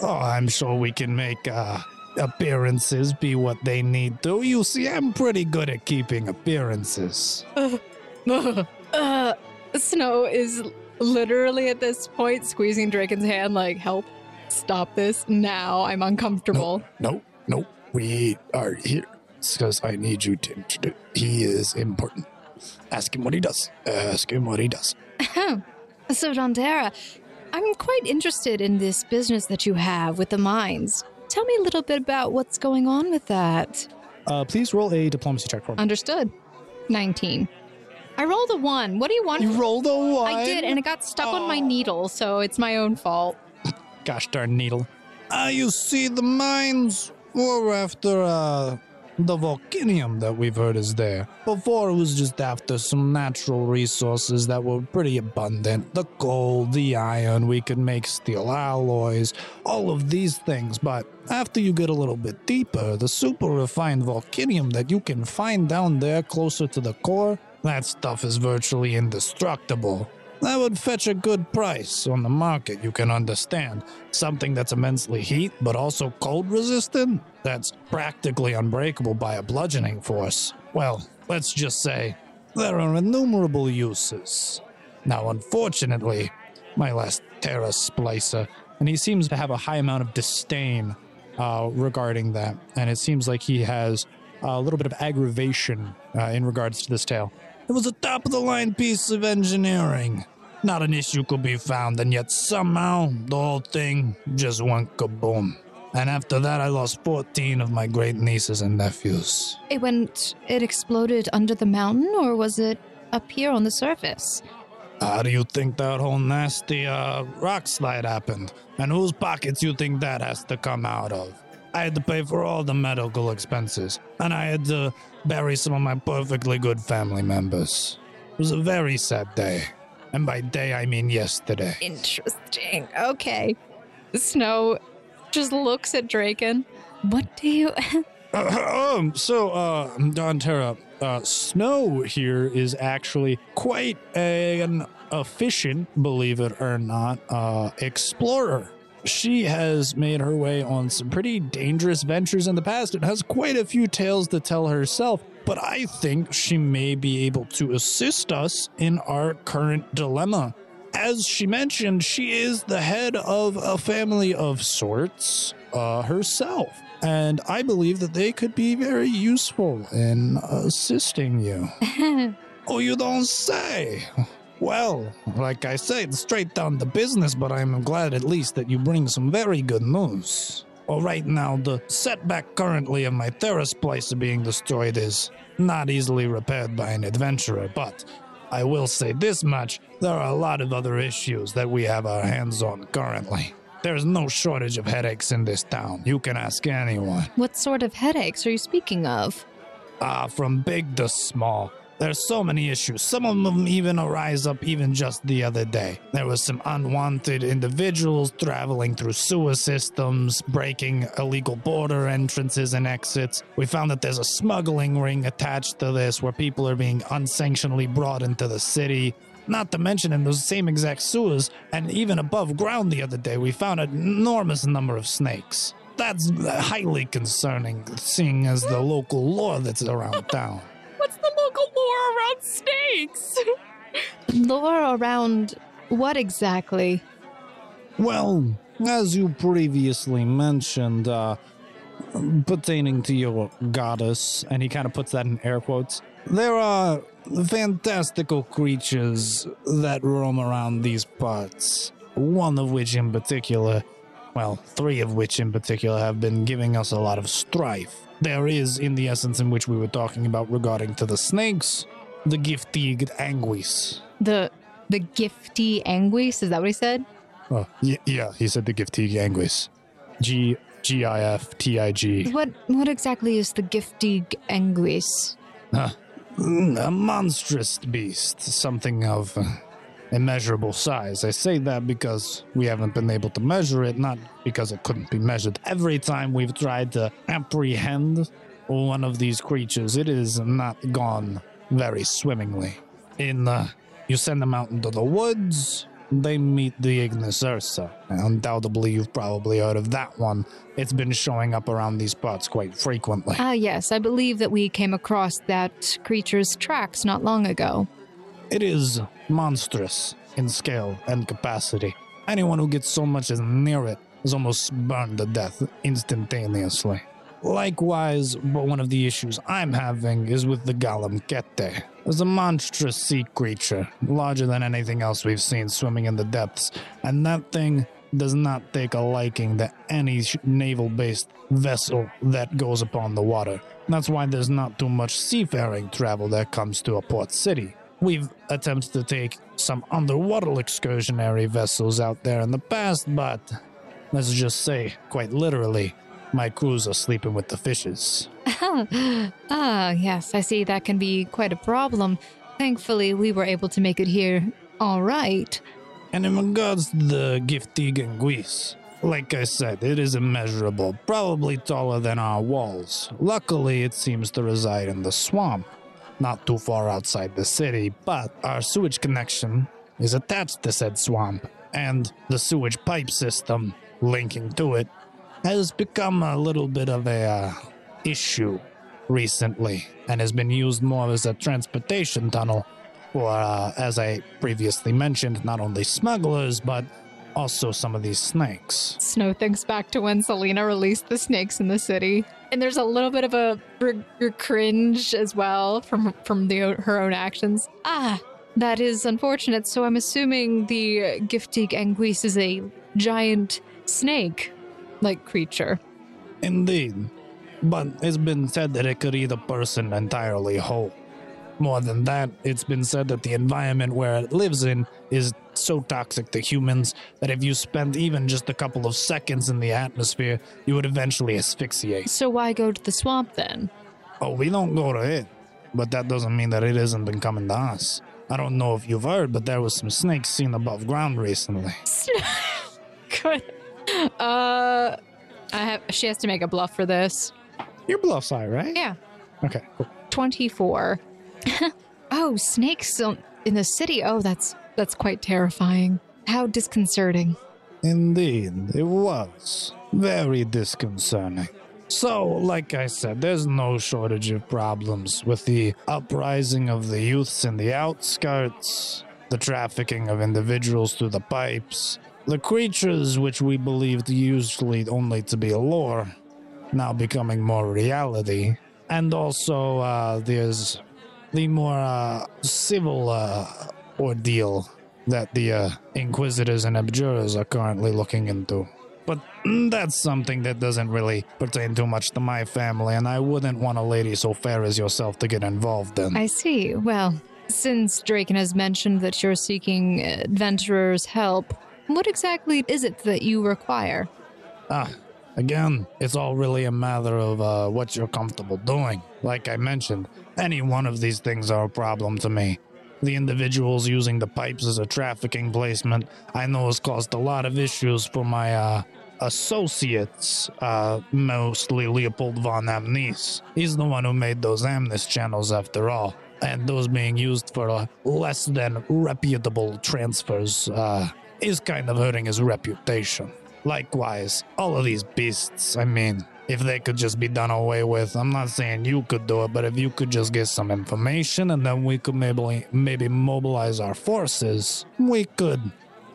Oh, I'm sure we can make uh, appearances be what they need to. You see, I'm pretty good at keeping appearances. <laughs> uh, Snow is literally at this point squeezing Draken's hand, like, help, stop this now. I'm uncomfortable. Nope, nope. We are here because I need you to introduce. He is important. Ask him what he does. Ask him what he does. <laughs> So, Dondera, I'm quite interested in this business that you have with the mines. Tell me a little bit about what's going on with that. Uh, please roll a diplomacy check for me. Understood. 19. I rolled a 1. What do you want? You rolled a one. I did, and it got stuck on my needle, so it's my own fault. Gosh darn needle. Ah, you see the mines? We're after uh the volcanium that we've heard is there. Before it was just after some natural resources that were pretty abundant. The gold, the iron, we could make steel alloys, all of these things. But after you get a little bit deeper, the super refined volcanium that you can find down there closer to the core, that stuff is virtually indestructible. That would fetch a good price on the market, you can understand. Something that's immensely heat, but also cold resistant? That's practically unbreakable by a bludgeoning force. Well, let's just say there are innumerable uses. Now, unfortunately, my last Terra splicer, and he seems to have a high amount of disdain uh, regarding that, and it seems like he has a little bit of aggravation uh, in regards to this tale. It was a top of the line piece of engineering. Not an issue could be found, and yet somehow the whole thing just went kaboom. And after that, I lost 14 of my great nieces and nephews. It went. It exploded under the mountain, or was it up here on the surface? How do you think that whole nasty uh, rock slide happened? And whose pockets you think that has to come out of? I had to pay for all the medical expenses, and I had to bury some of my perfectly good family members. It was a very sad day. And by day, I mean yesterday. Interesting. Okay. Snow just looks at Draken. What do you. Um, <laughs> <clears throat> so, uh, Don Terra, uh, Snow here is actually quite an efficient, believe it or not, uh, explorer. She has made her way on some pretty dangerous ventures in the past and has quite a few tales to tell herself. But I think she may be able to assist us in our current dilemma. As she mentioned, she is the head of a family of sorts uh, herself. And I believe that they could be very useful in assisting you. <laughs> oh, you don't say. Well, like I said, straight down to business, but I'm glad at least that you bring some very good news. Well, right now, the setback currently of my Terra splicer being destroyed is not easily repaired by an adventurer, but I will say this much there are a lot of other issues that we have our hands on currently. There's no shortage of headaches in this town. You can ask anyone. what sort of headaches are you speaking of? Ah, from big to small. There's so many issues. Some of them even arise up even just the other day. There was some unwanted individuals traveling through sewer systems, breaking illegal border entrances and exits. We found that there's a smuggling ring attached to this where people are being unsanctionally brought into the city. Not to mention in those same exact sewers and even above ground the other day, we found an enormous number of snakes. That's highly concerning, seeing as the local law that's around town. Around snakes? <laughs> Lore around what exactly? Well, as you previously mentioned, uh, pertaining to your goddess, and he kind of puts that in air quotes, there are fantastical creatures that roam around these parts. One of which, in particular, well, three of which in particular, have been giving us a lot of strife. There is, in the essence in which we were talking about regarding to the snakes, the giftig anguis. The the gifty anguis? Is that what he said? Oh, y- yeah, he said the giftig anguis. G G I F T I G. What what exactly is the gifty anguis? Mm, A monstrous beast, something of uh, immeasurable size. I say that because we haven't been able to measure it, not because it couldn't be measured. Every time we've tried to apprehend one of these creatures, it is not gone very swimmingly. In uh, you send them out into the woods, they meet the Ignis Ursa. Undoubtedly, you've probably heard of that one. It's been showing up around these parts quite frequently. Ah, yes, I believe that we came across that creature's tracks not long ago. It is monstrous in scale and capacity. Anyone who gets so much as near it is almost burned to death instantaneously. Likewise, one of the issues I'm having is with the Golem Kete. It's a monstrous sea creature, larger than anything else we've seen swimming in the depths, and that thing does not take a liking to any naval based vessel that goes upon the water. That's why there's not too much seafaring travel that comes to a port city. We've attempted to take some underwater excursionary vessels out there in the past, but let's just say, quite literally, my crews are sleeping with the fishes. <laughs> ah, yes, I see that can be quite a problem. Thankfully, we were able to make it here all right. And in regards to the giftig anguis, like I said, it is immeasurable, probably taller than our walls. Luckily, it seems to reside in the swamp, not too far outside the city, but our sewage connection is attached to said swamp, and the sewage pipe system linking to it has become a little bit of a uh, issue recently and has been used more as a transportation tunnel for, uh, as I previously mentioned, not only smugglers, but also some of these snakes. Snow thinks back to when Selena released the snakes in the city. And there's a little bit of a, cringe as well from from the her own actions. Ah, that is unfortunate. So I'm assuming the Giftig Anguis is a giant snake like creature. Indeed. But it's been said that it could eat a person entirely whole. More than that, it's been said that the environment where it lives in is so toxic to humans that if you spent even just a couple of seconds in the atmosphere, you would eventually asphyxiate. So why go to the swamp then? Oh, we don't go to it, but that doesn't mean that it isn't been coming to us. I don't know if you've heard, but there was some snakes seen above ground recently. <laughs> Good. <laughs> Uh, I have. She has to make a bluff for this. Your bluff's high, right? Yeah, Okay, cool. twenty-four. <laughs> oh, snakes on- in the city. Oh, that's that's quite terrifying. How disconcerting. Indeed, it was very disconcerting. So, like I said, there's no shortage of problems with the uprising of the youths in the outskirts, the trafficking of individuals through the pipes, the creatures which we believed usually only to be a lore, now becoming more reality, and also uh, there's the more uh, civil uh, ordeal that the uh, inquisitors and abjurers are currently looking into. But <clears throat> that's something that doesn't really pertain too much to my family, and I wouldn't want a lady so fair as yourself to get involved in. I see. Well, since Draken has mentioned that you're seeking adventurers' help, what exactly is it that you require? Ah, again, it's all really a matter of uh, what you're comfortable doing. Like I mentioned, any one of these things are a problem to me. The individuals using the pipes as a trafficking placement, I know has caused a lot of issues for my uh, associates, uh, mostly Leopold von Amnes. He's the one who made those Amnes channels after all. And those being used for uh, less than reputable transfers uh, is kind of hurting his reputation. Likewise, all of these beasts, I mean, if they could just be done away with, I'm not saying you could do it, but if you could just get some information and then we could maybe maybe mobilize our forces, we could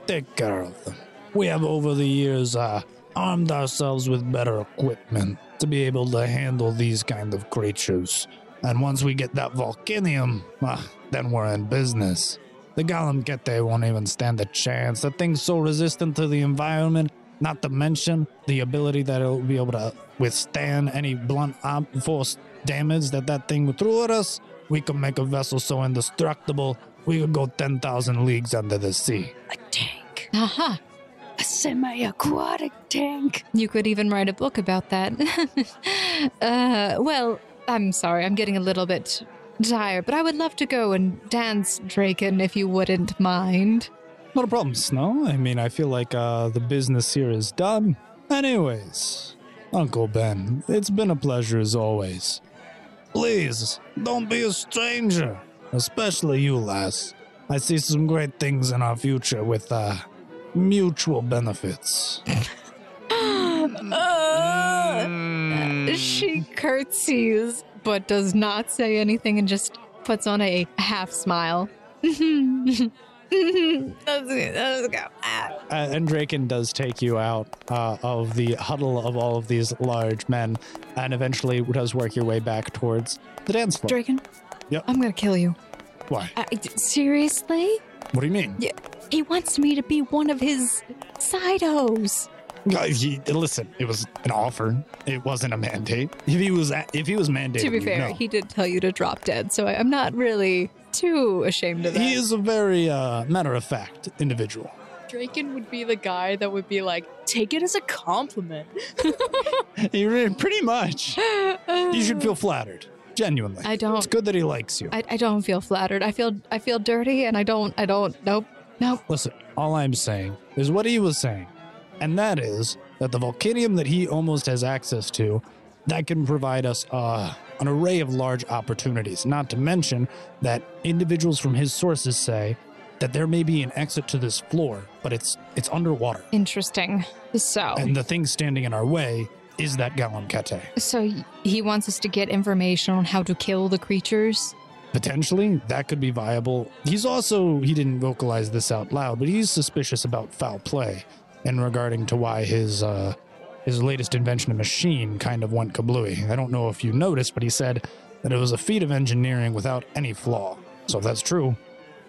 take care of them. We have over the years uh, armed ourselves with better equipment to be able to handle these kind of creatures. And once we get that volcanium, uh, then we're in business. The Golem Kete won't even stand a chance. That thing's so resistant to the environment, not to mention the ability that it'll be able to withstand any blunt ob- force damage that that thing would throw at us. We could make a vessel so indestructible, we could go 10,000 leagues under the sea. A tank. Aha! A semi aquatic tank. You could even write a book about that. <laughs> uh, well, I'm sorry, I'm getting a little bit tired, but I would love to go and dance, Draken, if you wouldn't mind. Not a problem, Snow. I mean, I feel like uh, the business here is done. Anyways, Uncle Ben, it's been a pleasure as always. Please, don't be a stranger, especially you, lass. I see some great things in our future with uh, mutual benefits. <laughs> Uh, she curtsies, but does not say anything and just puts on a half smile. <laughs> let's, let's go. Ah. Uh, and Draken does take you out uh, of the huddle of all of these large men, and eventually does work your way back towards the dance floor. Draken? Yep. I'm gonna kill you. Why? I, seriously? What do you mean? Yeah, He wants me to be one of his sidos. He, listen, it was an offer. It wasn't a mandate. If he was, if he was mandated, to be fair, know. he did tell you to drop dead, so I, I'm not really too ashamed of that. He is a very uh, matter of fact individual. Draken would be the guy that would be like, take it as a compliment. <laughs> He re- pretty much. You should feel flattered, genuinely. I don't. It's good that he likes you. I, I don't feel flattered. I feel I feel dirty, and I don't. I don't. Nope. Nope. Listen, all I'm saying is what he was saying, and that is that the volcanium that he almost has access to, that can provide us uh, an array of large opportunities. Not to mention that individuals from his sources say that there may be an exit to this floor, but it's it's underwater, Interesting. So, and the thing standing in our way is that Golem Kete. so he wants us to get information on how to kill the creatures. Potentially, that could be viable. He's also, he didn't vocalize this out loud, but he's suspicious about foul play in regarding to why his, uh, his latest invention, a machine, kind of went kablooey. I don't know if you noticed, but he said that it was a feat of engineering without any flaw. So if that's true,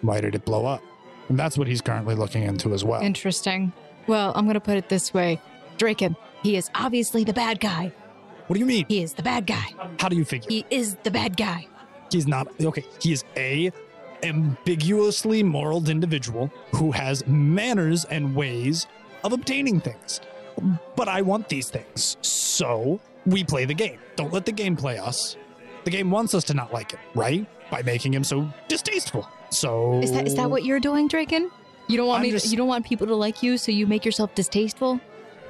why did it blow up? And that's what he's currently looking into as well. Interesting. Well, I'm gonna put it this way, Draken. He is obviously the bad guy. what do you mean? He is the bad guy. How do you figure? He is the bad guy. He's not, okay, he is A, ambiguously moral individual who has manners and ways of obtaining things. But I want these things. So we play the game. Don't let the game play us. The game wants us to not like it, right? By making him so distasteful. So Is that is that what you're doing, Draken? You don't want I'm me. just- you don't want people to like you, so you make yourself distasteful.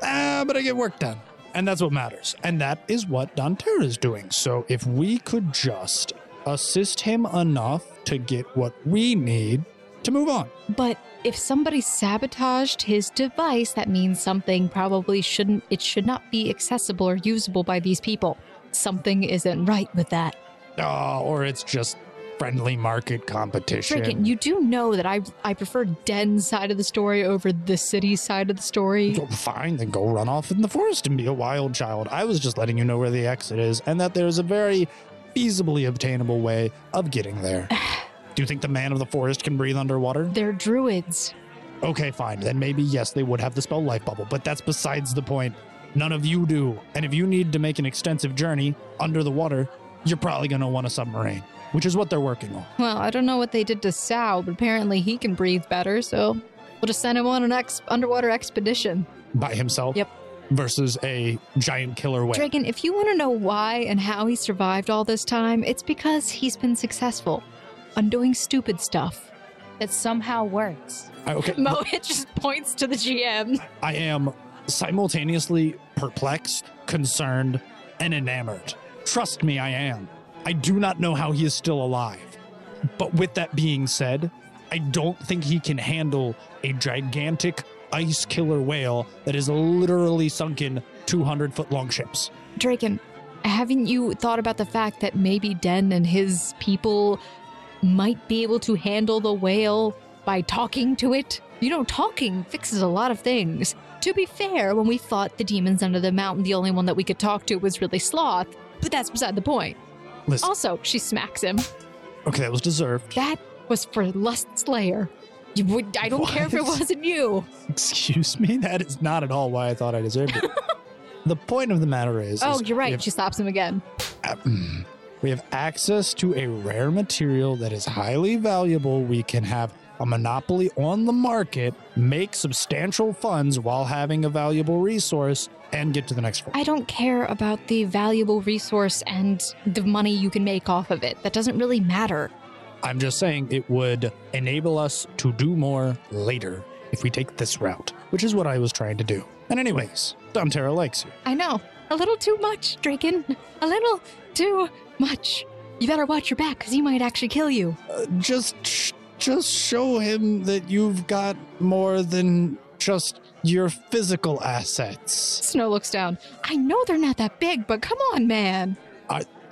Ah, but I get work done. And that's what matters. And that is what Dontera is doing. So if we could just assist him enough to get what we need to move on. But if somebody sabotaged his device, that means something probably shouldn't. It should not be accessible or usable by these people. Something isn't right with that. Uh, or it's just friendly market competition. Draken, you do know that I I prefer Den's side of the story over the city side of the story. Oh, Fine, then go run off in the forest and be a wild child. I was just letting you know where the exit is and that there's a very feasibly obtainable way of getting there. <sighs> <sighs> <sighs> Do you think the man of the forest can breathe underwater? They're druids. Okay, fine. Then maybe, yes, they would have the spell life bubble, but that's besides the point. None of you do. And if you need to make an extensive journey under the water, you're probably going to want a submarine, which is what they're working on. Well, I don't know what they did to Sal, but apparently he can breathe better, so we'll just send him on an ex- underwater expedition. By himself? Yep. Versus a giant killer whale. Draken, if you want to know why and how he survived all this time, it's because he's been successful on doing stupid stuff. That somehow works. I- okay. <laughs> Mohit just points to the GM. I am simultaneously perplexed, concerned, and enamored. Trust me, I am. I do not know how he is still alive. But with that being said, I don't think he can handle a gigantic ice killer whale that is literally sunken 200 foot long ships. Draken, haven't you thought about the fact that maybe Den and his people might be able to handle the whale by talking to it? You know, talking fixes a lot of things. To be fair, when we fought the demons under the mountain, the only one that we could talk to was really Sloth, but that's beside the point. Listen, Also, she smacks him. okay, that was deserved. That was for Lust Slayer. You would, I don't care if it wasn't you. <laughs> Excuse me? That is not at all why I thought I deserved it. <laughs> the point of the matter is. Oh, is you're right. have She slaps him again. Mm. We have access to a rare material that is highly valuable. We can have a monopoly on the market, make substantial funds while having a valuable resource, and get to the next floor. I don't care about the valuable resource and the money you can make off of it. That doesn't really matter. I'm just saying it would enable us to do more later if we take this route, which is what I was trying to do. And, anyways, Dontera likes you. I know. A little too much, Draken. A little too much. You better watch your back because he might actually kill you. Uh, just, sh- just show him that you've got more than just your physical assets. Snow looks down. I know they're not that big, but come on, man.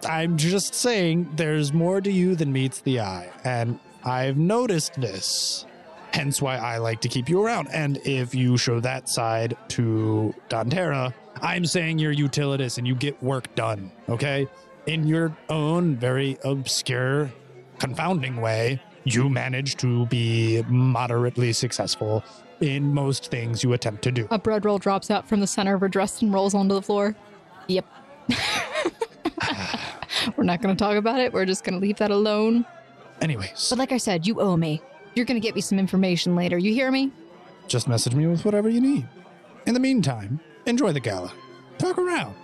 I'm just saying there's more to you than meets the eye. And I've noticed this. Hence why I like to keep you around. And if you show that side to Dontera, I'm saying you're utilitous and you get work done, okay? In your own very obscure, confounding way, you manage to be moderately successful in most things you attempt to do. A bread roll drops out from the center of her dress and rolls onto the floor. Yep. <laughs> We're not going to talk about it. We're just going to leave that alone. Anyways, But like I said, you owe me. You're going to get me some information later. You hear me? just message me with whatever you need. In the meantime, enjoy the gala. Talk around.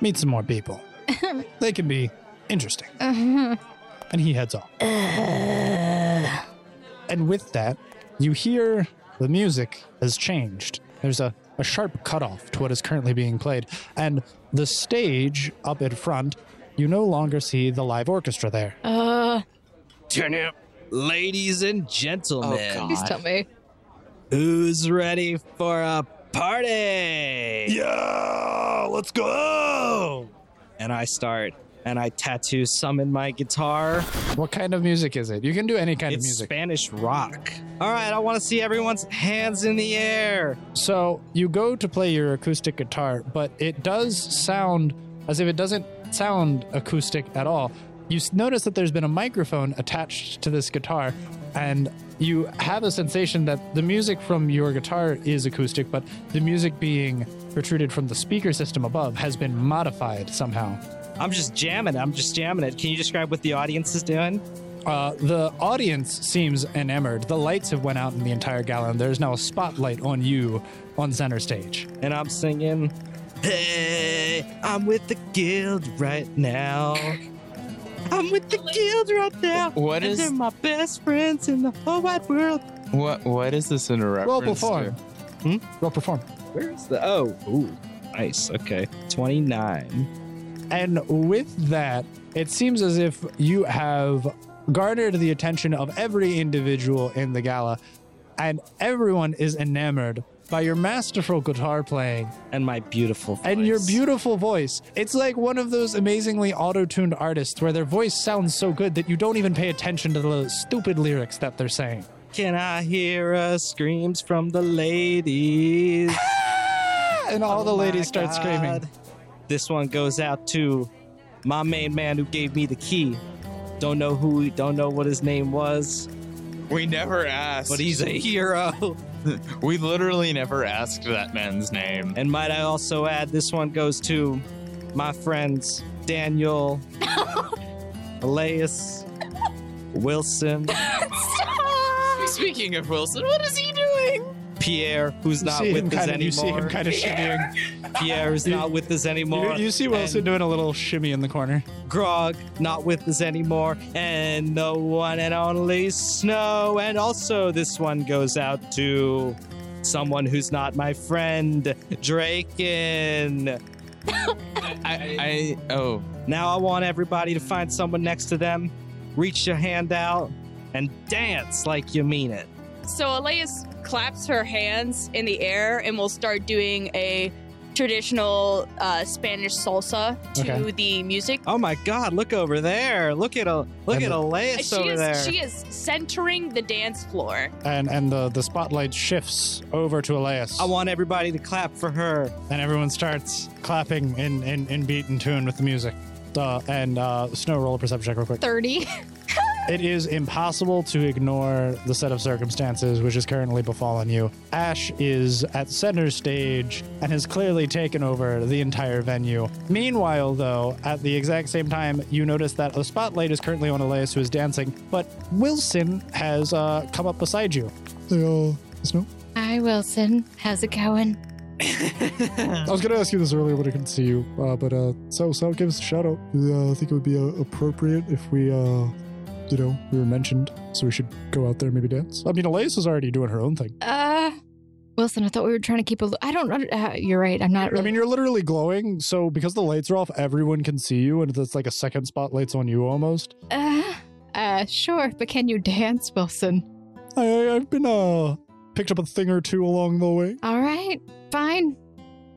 Meet some more people. <laughs> they can be interesting. Uh-huh. And he heads off. And with that, you hear the music has changed. There's a, a sharp cutoff to what is currently being played. And the stage up in front, you no longer see the live orchestra there. Uh, Turn it. Ladies and gentlemen, Oh, please tell me. who's ready for a party? Yeah, let's go. And I start and I tattoo summon my guitar. What kind of music is it? You can do any kind of It's music. Spanish rock. All right, I want to see everyone's hands in the air. So you go to play your acoustic guitar, but it does sound as if it doesn't sound acoustic at all. You notice that there's been a microphone attached to this guitar, and you have a sensation that the music from your guitar is acoustic, but the music being protruded from the speaker system above has been modified somehow. I'm just jamming. I'm just jamming it. Can you describe what the audience is doing? Uh, the audience seems enamored. The lights have went out in the entire gala, and there's now a spotlight on you on center stage. And I'm singing, Hey, I'm with the guild right now. I'm with the guild right now. What and is- they're my best friends in the whole wide world. What what is this in a reference Roll perform. to? Roll perform. Where's the oh? Ooh, nice. Okay, twenty nine. And with that, it seems as if you have garnered the attention of every individual in the gala, and everyone is enamored by your masterful guitar playing And my beautiful voice. and your beautiful voice. It's like one of those amazingly auto tuned artists where their voice sounds so good that you don't even pay attention to the stupid lyrics that they're saying. Can I hear uh, screams from the ladies? And all the Oh my ladies start screaming. This one goes out to my main man who gave me the key. Don't know who, don't know what his name was, We never asked. but he's a hero. <laughs> We literally never asked that man's name. And might I also add, this one goes to my friends Daniel, <laughs> Elias, Wilson, Speaking of Wilson, what is he doing? Pierre, who's You not with us kind of, you see him kind of shimmying. Pierre is not with us anymore. You, you see Wilson And doing a little shimmy in the corner. Grog, not with us anymore. And the one and only Snow. And also, this one goes out to someone who's not my friend, Draken. I, I oh Now I want everybody to find someone next to them, reach your hand out, and dance like you mean it. So Elias claps her hands in the air and will start doing a traditional uh, Spanish salsa to Okay. the music. Oh my God! Look over there! Look at a look And at the- Elias she over is there. she is centering the dance floor. And and the, the spotlight shifts over to Elias. I want everybody to clap for her. and everyone starts clapping in, in, in beat and tune with the music. Uh, and uh, Snow, roll a perception check real quick. 30. <laughs> It is impossible to ignore the set of circumstances which has currently befallen you. Ash is at center stage and has clearly taken over the entire venue. Meanwhile, though, at the exact same time, you notice that the spotlight is currently on Elias, who is dancing, but Wilson has uh, come up beside you. Hey, uh, Snow? Hi, Wilson. How's it going? <laughs> I was going to ask you this earlier, but I couldn't see you. Uh, but uh, so, so give us a shout out. Uh, I think it would be uh, appropriate if we, uh, you know, we were mentioned, so we should go out there and maybe dance. I mean, Elias is already doing her own thing. Uh, Wilson, I thought we were trying to keep a. I don't. Uh, you're right. I'm not. Really, I mean, you're literally glowing, so because the lights are off, everyone can see you, and it's like a second spotlight's on you almost. Uh, uh, sure, but can you dance, Wilson? I, I, I've been uh picked up a thing or two along the way. All right, fine.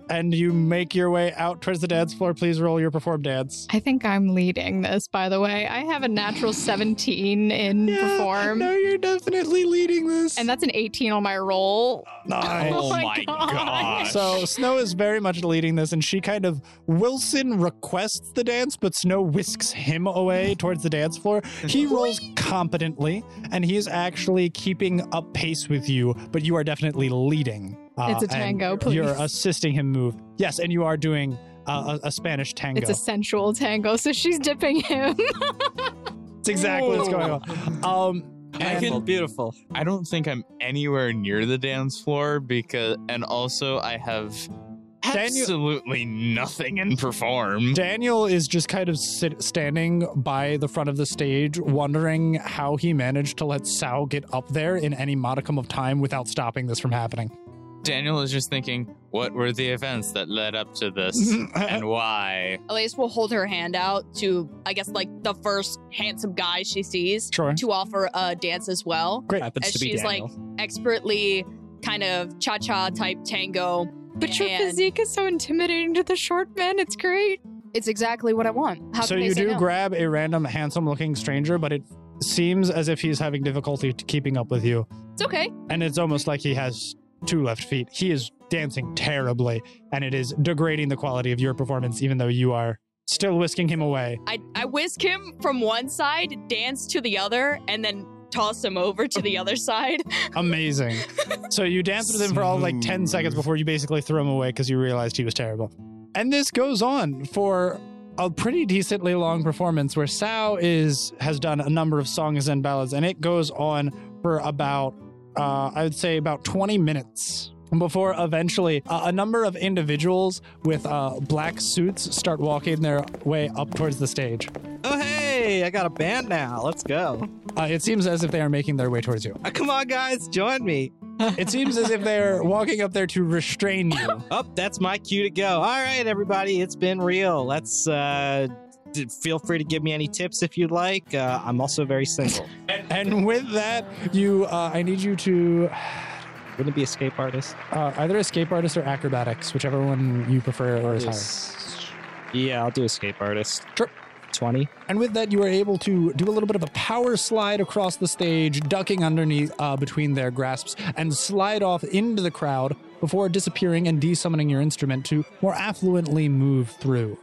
And you make your way out towards the dance floor. Please roll your perform dance. I think I'm leading this, by the way. I have a natural 17 in perform, No, you're definitely leading this. and that's an 18 on my roll. nice. Oh <laughs> oh my my God. So Snow is very much leading this, and she kind of Wilson requests the dance, but Snow whisks him away towards the dance floor. He rolls competently, and he is actually keeping up pace with you, but you are definitely leading. Uh, It's a tango, please. You're assisting him move. Yes, and you are doing uh, a, a Spanish tango. It's a sensual tango, so she's dipping him. It's exactly what's going on. Um, I and- Beautiful, beautiful. I don't think I'm anywhere near the dance floor because, and also I have Daniel- absolutely nothing in perform. Daniel is just kind of sit, standing by the front of the stage, wondering how he managed to let Sal get up there in any modicum of time without stopping this from happening. Daniel is just thinking, what were the events that led up to this <laughs> and why? Elise will hold her hand out to, I guess, like the first handsome guy she sees Sure. to offer a dance as well. Great. Happens As to be she's Daniel. like expertly kind of cha cha type tango. but your And- physique is so intimidating to the short men. It's great. It's exactly what I want. How so can they you say do no? grab a random handsome looking stranger, but it seems as if he's having difficulty t- keeping up with you. It's okay. And it's almost like he has two left feet. He is dancing terribly, and it is degrading the quality of your performance, even though you are still whisking him away. I, I whisk him from one side, dance to the other, and then toss him over to the other side. <laughs> Amazing. so you danced with him for all like 10 seconds before you basically threw him away because you realized he was terrible. And this goes on for a pretty decently long performance where Sao is has done a number of songs and ballads, and it goes on for about uh, I would say about 20 minutes before eventually uh, a number of individuals with uh, black suits start walking their way up towards the stage. Oh, hey, I got a band now. Let's go. Uh, it seems as if they are making their way towards you. Uh, come on, guys, join me. It seems as if they're walking up there to restrain you. <laughs> Oh, that's my cue to go. All right, everybody, it's been real. Let's uh, d- feel free to give me any tips if you'd like. Uh, I'm also very single. <laughs> And with that, you, uh, I need you to Wouldn't it be escape artist? uh, either escape artist or acrobatics, whichever one you prefer or is higher. Yeah, I'll do escape artist. Sure. 20. And with that, you are able to do a little bit of a power slide across the stage, ducking underneath uh, between their grasps, and slide off into the crowd before disappearing and desummoning your instrument to more affluently move through.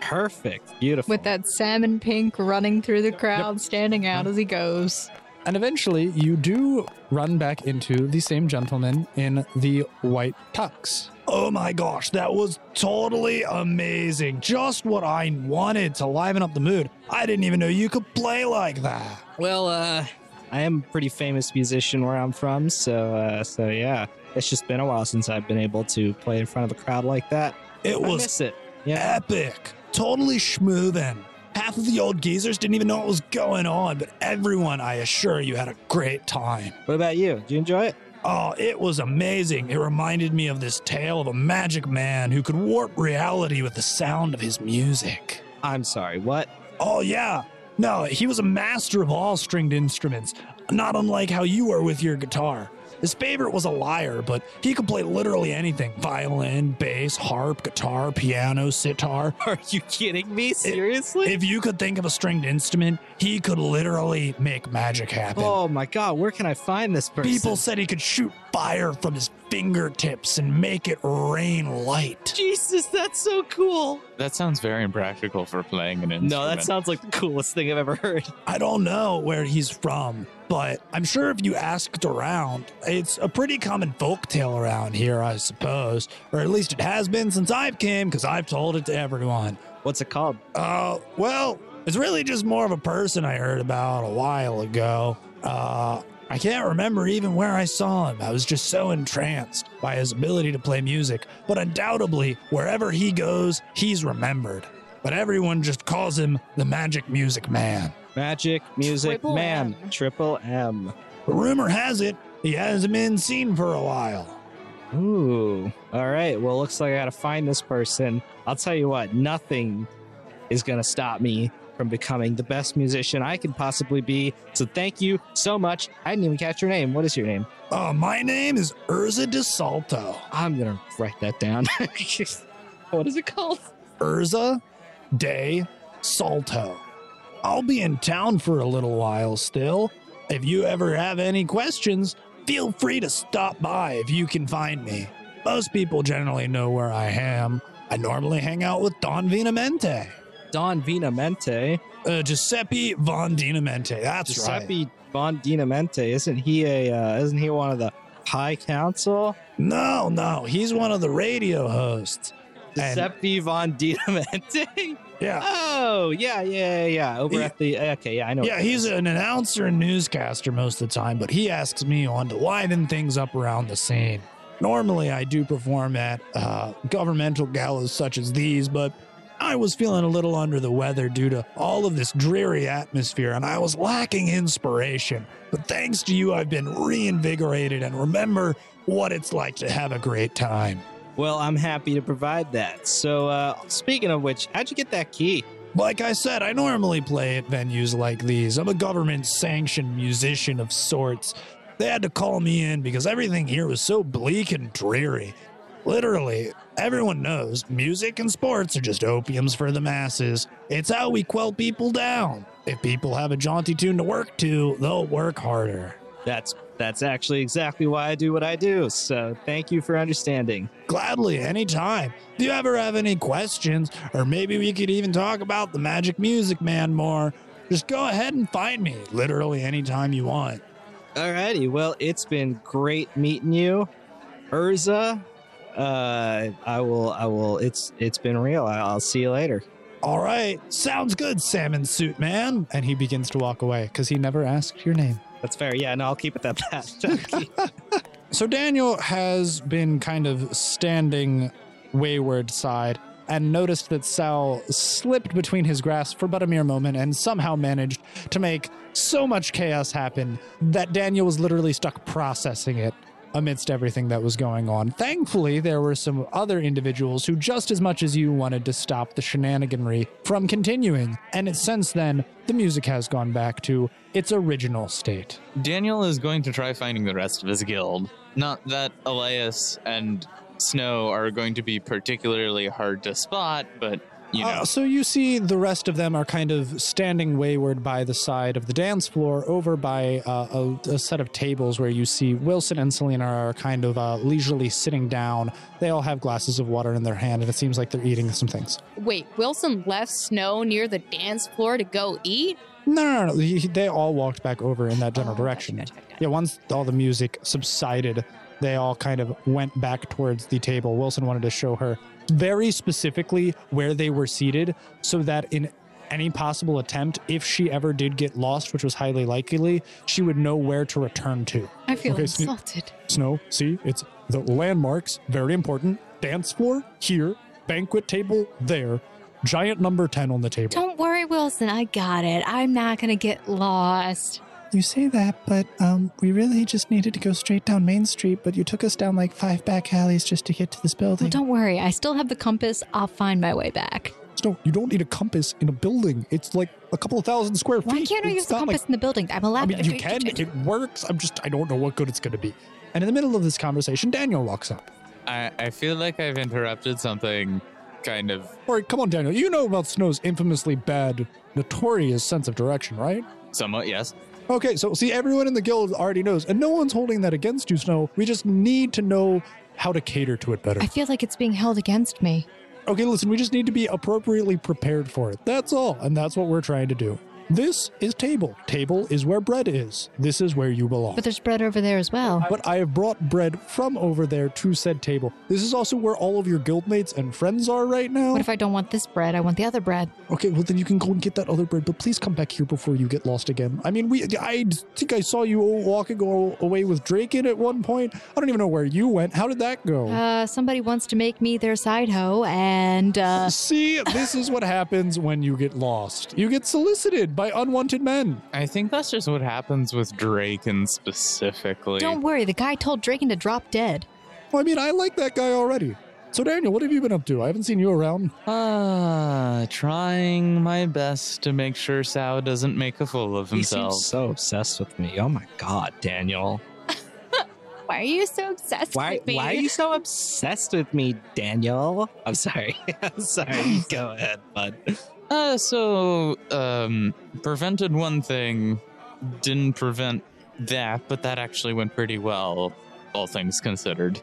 Perfect. Beautiful. With that salmon pink running through the crowd, standing out as he goes. And eventually, you do run back into the same gentleman in the white tux. Oh my gosh, that was totally amazing. Just what I wanted to liven up the mood. I didn't even know you could play like that. Well, uh, I am a pretty famous musician where I'm from, so uh, so yeah. It's just been a while since I've been able to play in front of a crowd like that. It I was miss it. Yeah. epic. Totally schmoothin'. Half of the old geezers didn't even know what was going on, but everyone, I assure you, had a great time. What about you? Did you enjoy it? Oh, it was amazing. It reminded me of this tale of a magic man who could warp reality with the sound of his music. I'm sorry. What? Oh, yeah. No, he was a master of all stringed instruments, not unlike how you are with your guitar. His favorite was a lyre, but he could play literally anything violin, bass, harp, guitar, piano, sitar. <laughs> Are you kidding me? Seriously? If you could think of a stringed instrument, he could literally make magic happen. oh my god, where can I find this person? People said he could shoot fire from his fingertips and make it rain light. Jesus, that's so cool. That sounds very impractical for playing an instrument. No, that sounds like the coolest thing I've ever heard. I don't know where he's from, but I'm sure if you asked around, it's a pretty common folk tale around here, I suppose. Or at least it has been since I've came, because I've told it to everyone. What's it called? Uh, well, it's really just more of a person I heard about a while ago. Uh, I can't remember even where I saw him. I was just so entranced by his ability to play music. But undoubtedly, wherever he goes, he's remembered. But everyone just calls him the Magic Music Man. Magic Music Triple Man. M. Triple M. Rumor has it he hasn't been seen for a while. Ooh. All right. Well, looks like I gotta find this person. I'll tell you what, nothing is gonna stop me from becoming the best musician I can possibly be. So thank you so much. I didn't even catch your name. What is your name? Uh, my name is Urza de Salto. I'm gonna write that down. <laughs> what is it called? Urza de Salto. I'll be in town for a little while still. If you ever have any questions, feel free to stop by if you can find me. Most people generally know where I am. I normally hang out with Don Vinamente. Don Vinamente. Uh, Giuseppe Von Dinamente. That's right. Giuseppe Von Dinamente. Isn't he a? Uh, isn't he one of the High Council? No, no, he's one of the radio hosts. And- Giuseppe Von Dinamente. <laughs> Yeah. Oh, yeah, yeah, yeah. Over Yeah. at the okay, yeah, I know. Yeah, he's an announcer and newscaster most of the time, but he asks me on to liven things up around the scene. Normally, I do perform at uh, governmental galas such as these, but I was feeling a little under the weather due to all of this dreary atmosphere, and I was lacking inspiration. But thanks to you, I've been reinvigorated and remember what it's like to have a great time. Well, I'm happy to provide that. So, uh, speaking of which, how'd you get that key? Like I said, I normally play at venues like these. I'm a government sanctioned musician of sorts. They had to call me in because everything here was so bleak and dreary. Literally, everyone knows music and sports are just opiums for the masses. It's how we quell people down. If people have a jaunty tune to work to, they'll work harder. That's that's actually exactly why I do what I do. So, thank you for understanding. Gladly, anytime. Do you ever have any questions, or maybe we could even talk about the Magic Music Man more, just go ahead and find me literally anytime you want. Alrighty, well, it's been great meeting you, Urza. Uh, I will, I will. It's it's been real. I'll see you later. All right, sounds good, salmon suit man. And he begins to walk away because he never asked your name. That's fair. Yeah, no, I'll keep it at that. <laughs> So Daniel has been kind of standing wayward side and noticed that Sal slipped between his grasp for but a mere moment and somehow managed to make so much chaos happen that Daniel was literally stuck processing it amidst everything that was going on. Thankfully, there were some other individuals who, just as much as you, wanted to stop the shenaniganry from continuing. And since then, the music has gone back to its original state. Daniel is going to try finding the rest of his guild. Not that Elias and Snow are going to be particularly hard to spot, but you know. Uh, so you see the rest of them are kind of standing wayward by the side of the dance floor over by uh, a, a set of tables where you see Wilson and Selena are kind of uh, leisurely sitting down. They all have glasses of water in their hand, and it seems like they're eating some things. Wait, Wilson left Snow near the dance floor to go eat? No, no, no. no. He- they all walked back over in that general Oh, gotcha, direction. gotcha, gotcha. Yeah, once all the music subsided, they all kind of went back towards the table. Wilson wanted to show her very specifically where they were seated so that in any possible attempt, if she ever did get lost, which was highly likely, she would know where to return to. I feel Okay, Sne- insulted. Snow, see, it's the landmarks, very important. Dance floor here, banquet table there, giant number 10 on the table. Don't worry, Wilson. I got it. I'm not going to get lost. You say that, but um, we really just needed to go straight down Main Street, but you took us down like five back alleys just to get to this Well, building. don't worry. I still have the compass. I'll find my way back. Snow, you don't need a compass in a building. It's like a couple of thousand square feet. Why can't I It's use the compass Like, in the building? I'm allowed I mean, to. you can. It works. I'm just, I don't know what good it's going to be. And in the middle of this conversation, Daniel walks up. I, I feel like I've interrupted something kind of All right, come on, Daniel. You know about Snow's infamously bad, notorious sense of direction, right? somewhat, yes. Okay, so see, everyone in the guild already knows, and no one's holding that against you, Snow. We just need to know how to cater to it better. I feel like it's being held against me. Okay, listen, we just need to be appropriately prepared for it. That's all, and that's what we're trying to do. This is table. Table is where bread is. This is where you belong. But there's bread over there as well. But I have brought bread from over there to said table. This is also where all of your guildmates and friends are right now. What if I don't want this bread? I want the other bread. Okay, well then you can go and get that other bread, but please come back here before you get lost again. I mean, we I think I saw you all walking away with Draken at one point. I don't even know where you went. How did that go? Uh, somebody wants to make me their side hoe, and uh, <laughs> See, this is what happens when you get lost. You get solicited by unwanted men. I think that's just what happens with Draken specifically. don't worry. The guy told Draken to drop dead. Well, I mean, I like that guy already. So, Daniel, what have you been up to? I haven't seen you around. Ah, trying my best to make sure Sao doesn't make a fool of he himself. seems so obsessed with me. Oh my god, Daniel. <laughs> Why are you so obsessed Why with me? why are you so obsessed with me, Daniel? I'm sorry. <laughs> I'm sorry. <laughs> Go ahead, bud. Uh, so, um, prevented one thing, didn't prevent that, but that actually went pretty well, all things considered.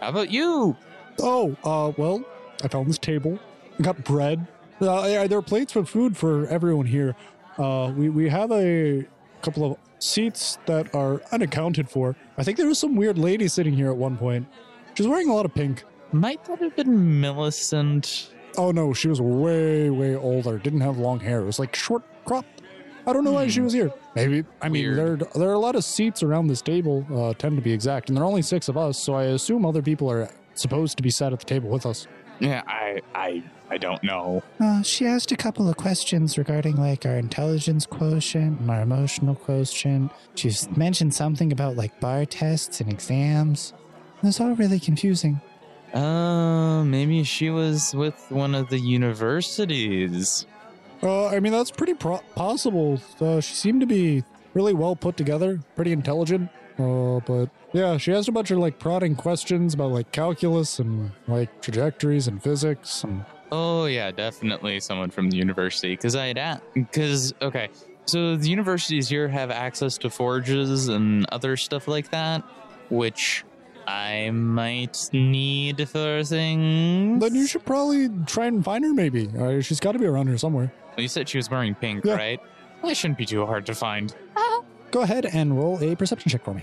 How about you? Oh, uh, well, I found this table. I got bread. Uh, yeah, there are plates of food for everyone here. Uh, we, we have a couple of seats that are unaccounted for. I think there was some weird lady sitting here at one point. She's wearing a lot of pink. Might that have been Millicent? Oh no, she was way, way older. Didn't have long hair. It was like short cropped. I don't know why she Hmm. was here. Maybe. I mean, there, there are a lot of seats around this table, uh, 10 to be exact, and there are only six of us, so I assume other people are supposed to be sat at the table with us. Yeah, I, I, I don't know. Uh, she asked a couple of questions regarding like our intelligence quotient and our emotional quotient. She's mentioned something about like bar tests and exams. It was all really confusing. Uh, maybe she was with one of the universities. Uh, I mean, that's pretty pro- possible. Uh, she seemed to be really well put together, pretty intelligent. Uh, but yeah, she asked a bunch of like prodding questions about like calculus and like trajectories and physics. And Oh yeah, definitely someone from the university. Because I had because okay, so the universities here have access to forges and other stuff like that, which I might need for things. then you should probably try and find her. Maybe uh, she's got to be around here somewhere. Well, you said she was wearing pink, Yeah. right? Well, that shouldn't be too hard to find. Go ahead and roll a perception check for me.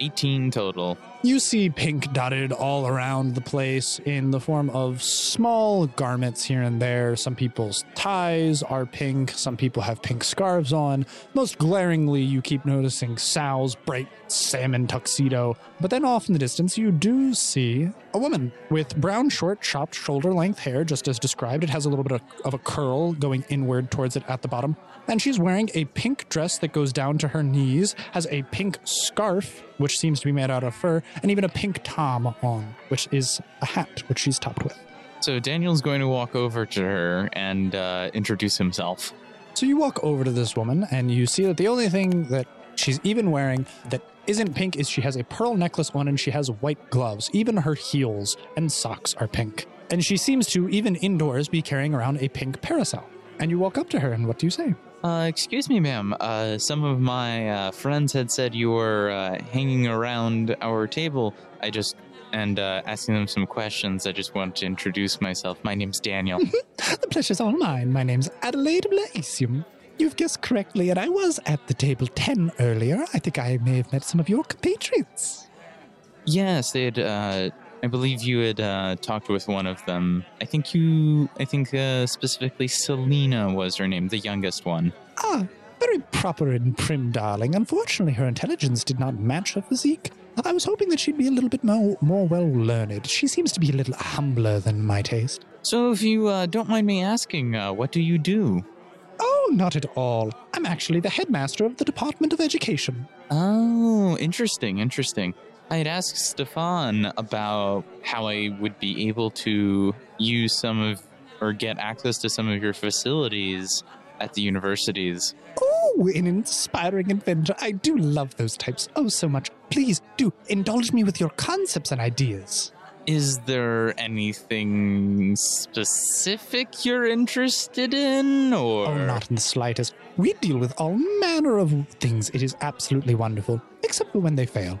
18 total. You see pink dotted all around the place in the form of small garments here and there. Some people's ties are pink, some people have pink scarves on. Most glaringly, you keep noticing Sal's bright salmon tuxedo. But then off in the distance, you do see a woman with brown, short, chopped, shoulder length hair, just as described. It has a little bit of, a curl going inward towards it at the bottom. And she's wearing a pink dress that goes down to her knees, has a pink scarf, which seems to be made out of fur, and even a pink tom on, which is a hat, which she's topped with. So Daniel's going to walk over to her and uh, introduce himself. So you walk over to this woman, and you see that the only thing that she's even wearing that isn't pink is she has a pearl necklace on and she has white gloves. Even her heels and socks are pink. And she seems to, even indoors, be carrying around a pink parasol. And you walk up to her, and what do you say? Uh, excuse me, ma'am. Uh, some of my uh, friends had said you were uh, hanging around our table. I just and uh, asking them some questions. I just want to introduce myself. My name's Daniel. <laughs> The pleasure's all mine. My name's Adelaide Blaisium. You've guessed correctly, and I was at the table 10 earlier. I think I may have met some of your compatriots. yes, they had. I believe you had uh, talked with one of them. I think you. I think uh, specifically Selena was her name, the youngest one. Ah, very proper and prim, darling. Unfortunately, her intelligence did not match her physique. I was hoping that she'd be a little bit more, more well learned. She seems to be a little humbler than my taste. So, if you uh, don't mind me asking, uh, what do you do? Oh, not at all. I'm actually the headmaster of the Department of Education. Oh, interesting, interesting. I had asked Stefan about how I would be able to use some of or get access to some of your facilities at the universities. Oh, an inspiring adventure. I do love those types oh so much. Please do indulge me with your concepts and ideas. Is there anything specific you're interested in or Oh, not in the slightest. We deal with all manner of things. It is absolutely wonderful, except for when they fail.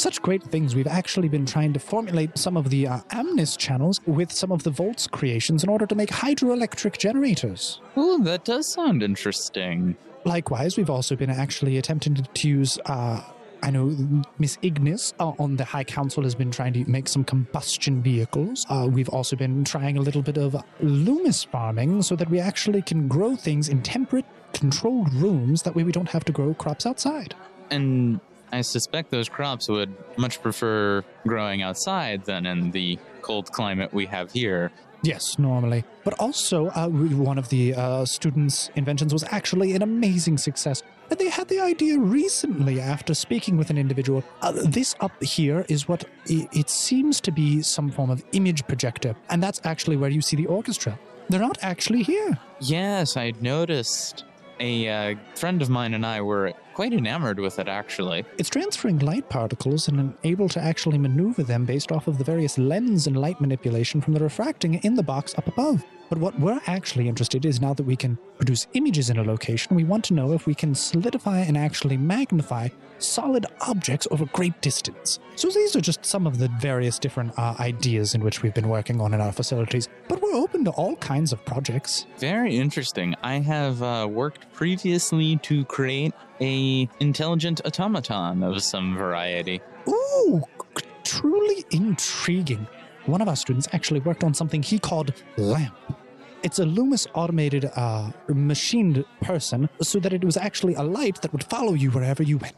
Such great things. We've actually been trying to formulate some of the uh, Amnis channels with some of the Volts creations in order to make hydroelectric generators. Oh, that does sound interesting. Likewise, we've also been actually attempting to, use. Uh, I know Miss Ignis uh, on the High Council has been trying to make some combustion vehicles. Uh, we've also been trying a little bit of Loomis farming so that we actually can grow things in temperate, controlled rooms. That way, we don't have to grow crops outside. And I suspect those crops would much prefer growing outside than in the cold climate we have here. Yes, normally. But also, uh, one of the uh, students' inventions was actually an amazing success. And they had the idea recently after speaking with an individual. Uh, this up here is what i- it seems to be some form of image projector. And that's actually where you see the orchestra. They're not actually here. Yes, I'd noticed. A uh, friend of mine and I were quite enamored with it, actually. It's transferring light particles and able to actually maneuver them based off of the various lens and light manipulation from the refracting in the box up above. But what we're actually interested is now that we can produce images in a location, we want to know if we can solidify and actually magnify solid objects over great distance. So these are just some of the various different uh, ideas in which we've been working on in our facilities. But we're open to all kinds of projects. Very interesting. I have uh, worked previously to create a intelligent automaton of some variety. Ooh, truly intriguing. One of our students actually worked on something he called LAMP. It's a Loomis automated, uh, machined person so that it was actually a light that would follow you wherever you went.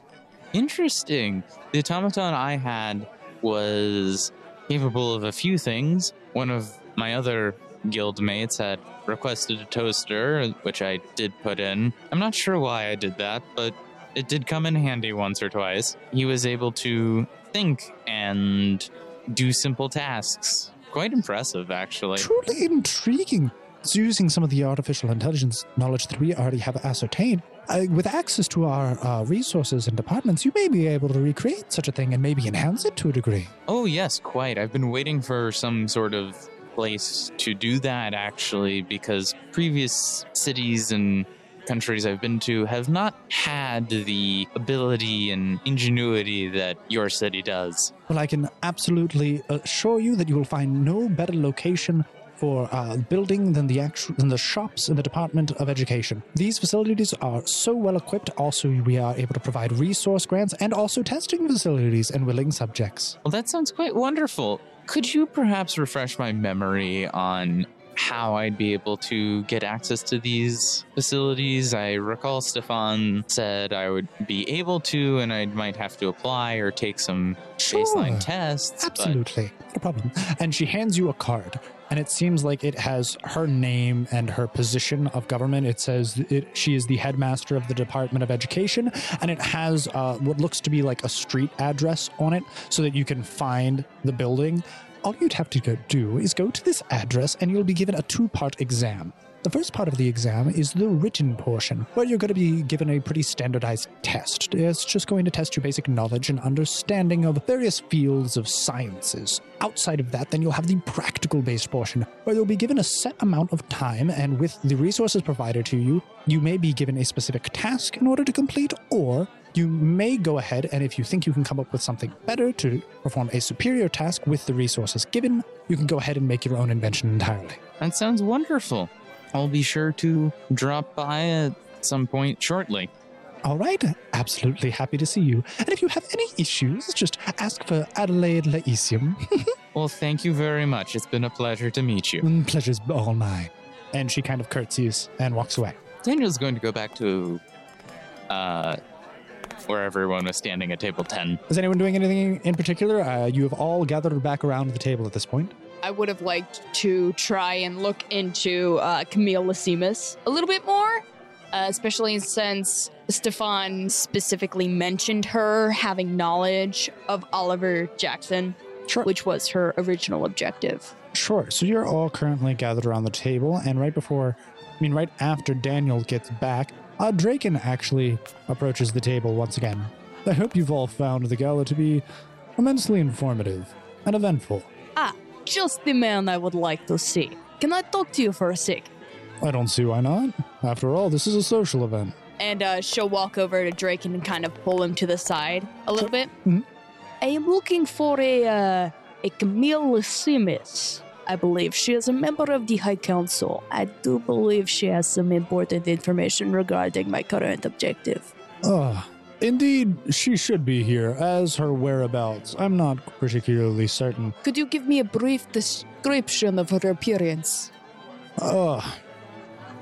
Interesting. The automaton I had was capable of a few things. One of my other guild mates had requested a toaster, which I did put in. I'm not sure why I did that, but it did come in handy once or twice. He was able to think and do simple tasks. Quite impressive, actually. Truly intriguing. So, using some of the artificial intelligence knowledge that we already have ascertained, uh, with access to our uh, resources and departments, you may be able to recreate such a thing and maybe enhance it to a degree. Oh, yes, quite. I've been waiting for some sort of place to do that, actually, because previous cities and countries I've been to have not had the ability and ingenuity that your city does. Well, I can absolutely assure you that you will find no better location for uh, building than the actual than the shops in the Department of Education. These facilities are so well equipped. Also, we are able to provide resource grants and also testing facilities and willing subjects. Well, that sounds quite wonderful. Could you perhaps refresh my memory on how I'd be able to get access to these facilities? I recall Stefan said I would be able to, and I might have to apply or take some Sure. baseline tests. but- Absolutely, not a problem. And she hands you a card, and it seems like it has her name and her position of government. It says it, she is the headmaster of the Department of Education, and it has uh, what looks to be like a street address on it, so that you can find the building. All you'd have to do is go to this address, and you'll be given a two-part exam. The first part of the exam is the written portion, where you're going to be given a pretty standardized test. It's just going to test your basic knowledge and understanding of various fields of sciences. Outside of that, then you'll have the practical based portion, where you'll be given a set amount of time, and with the resources provided to you, you may be given a specific task in order to complete, or you may go ahead and if you think you can come up with something better to perform a superior task with the resources given, you can go ahead and make your own invention entirely. That sounds wonderful. I'll be sure to drop by at some point shortly. All right, absolutely happy to see you. And if you have any issues, just ask for Adelaide Laesium. <laughs> Well, thank you very much. It's been a pleasure to meet you. Mm, Pleasure's all mine. And she kind of curtsies and walks away. Daniel's going to go back to uh, where everyone was standing at table 10. Is anyone doing anything in particular? Uh, you have all gathered back around the table at this point. I would have liked to try and look into uh, Camille Lasimus a little bit more, uh, especially since Stefan specifically mentioned her having knowledge of Oliver Jackson, Sure. which was her original objective. Sure. So you're all currently gathered around the table, and right before, I mean, right after Daniel gets back, uh, Draken actually approaches the table once again. I hope you've all found the gala to be immensely informative and eventful. Ah, just the man I would like to see. Can I talk to you for a sec? I don't see why not. After all, this is a social event. And uh, she'll walk over to Drake and kind of pull him to the side a little bit. Mhm. I am looking for a uh, a Camille Simis. I believe she is a member of the High Council. I do believe she has some important information regarding my current objective. Ah, indeed, she should be here, as her whereabouts. I'm not particularly certain. Could you give me a brief description of her appearance? Ugh.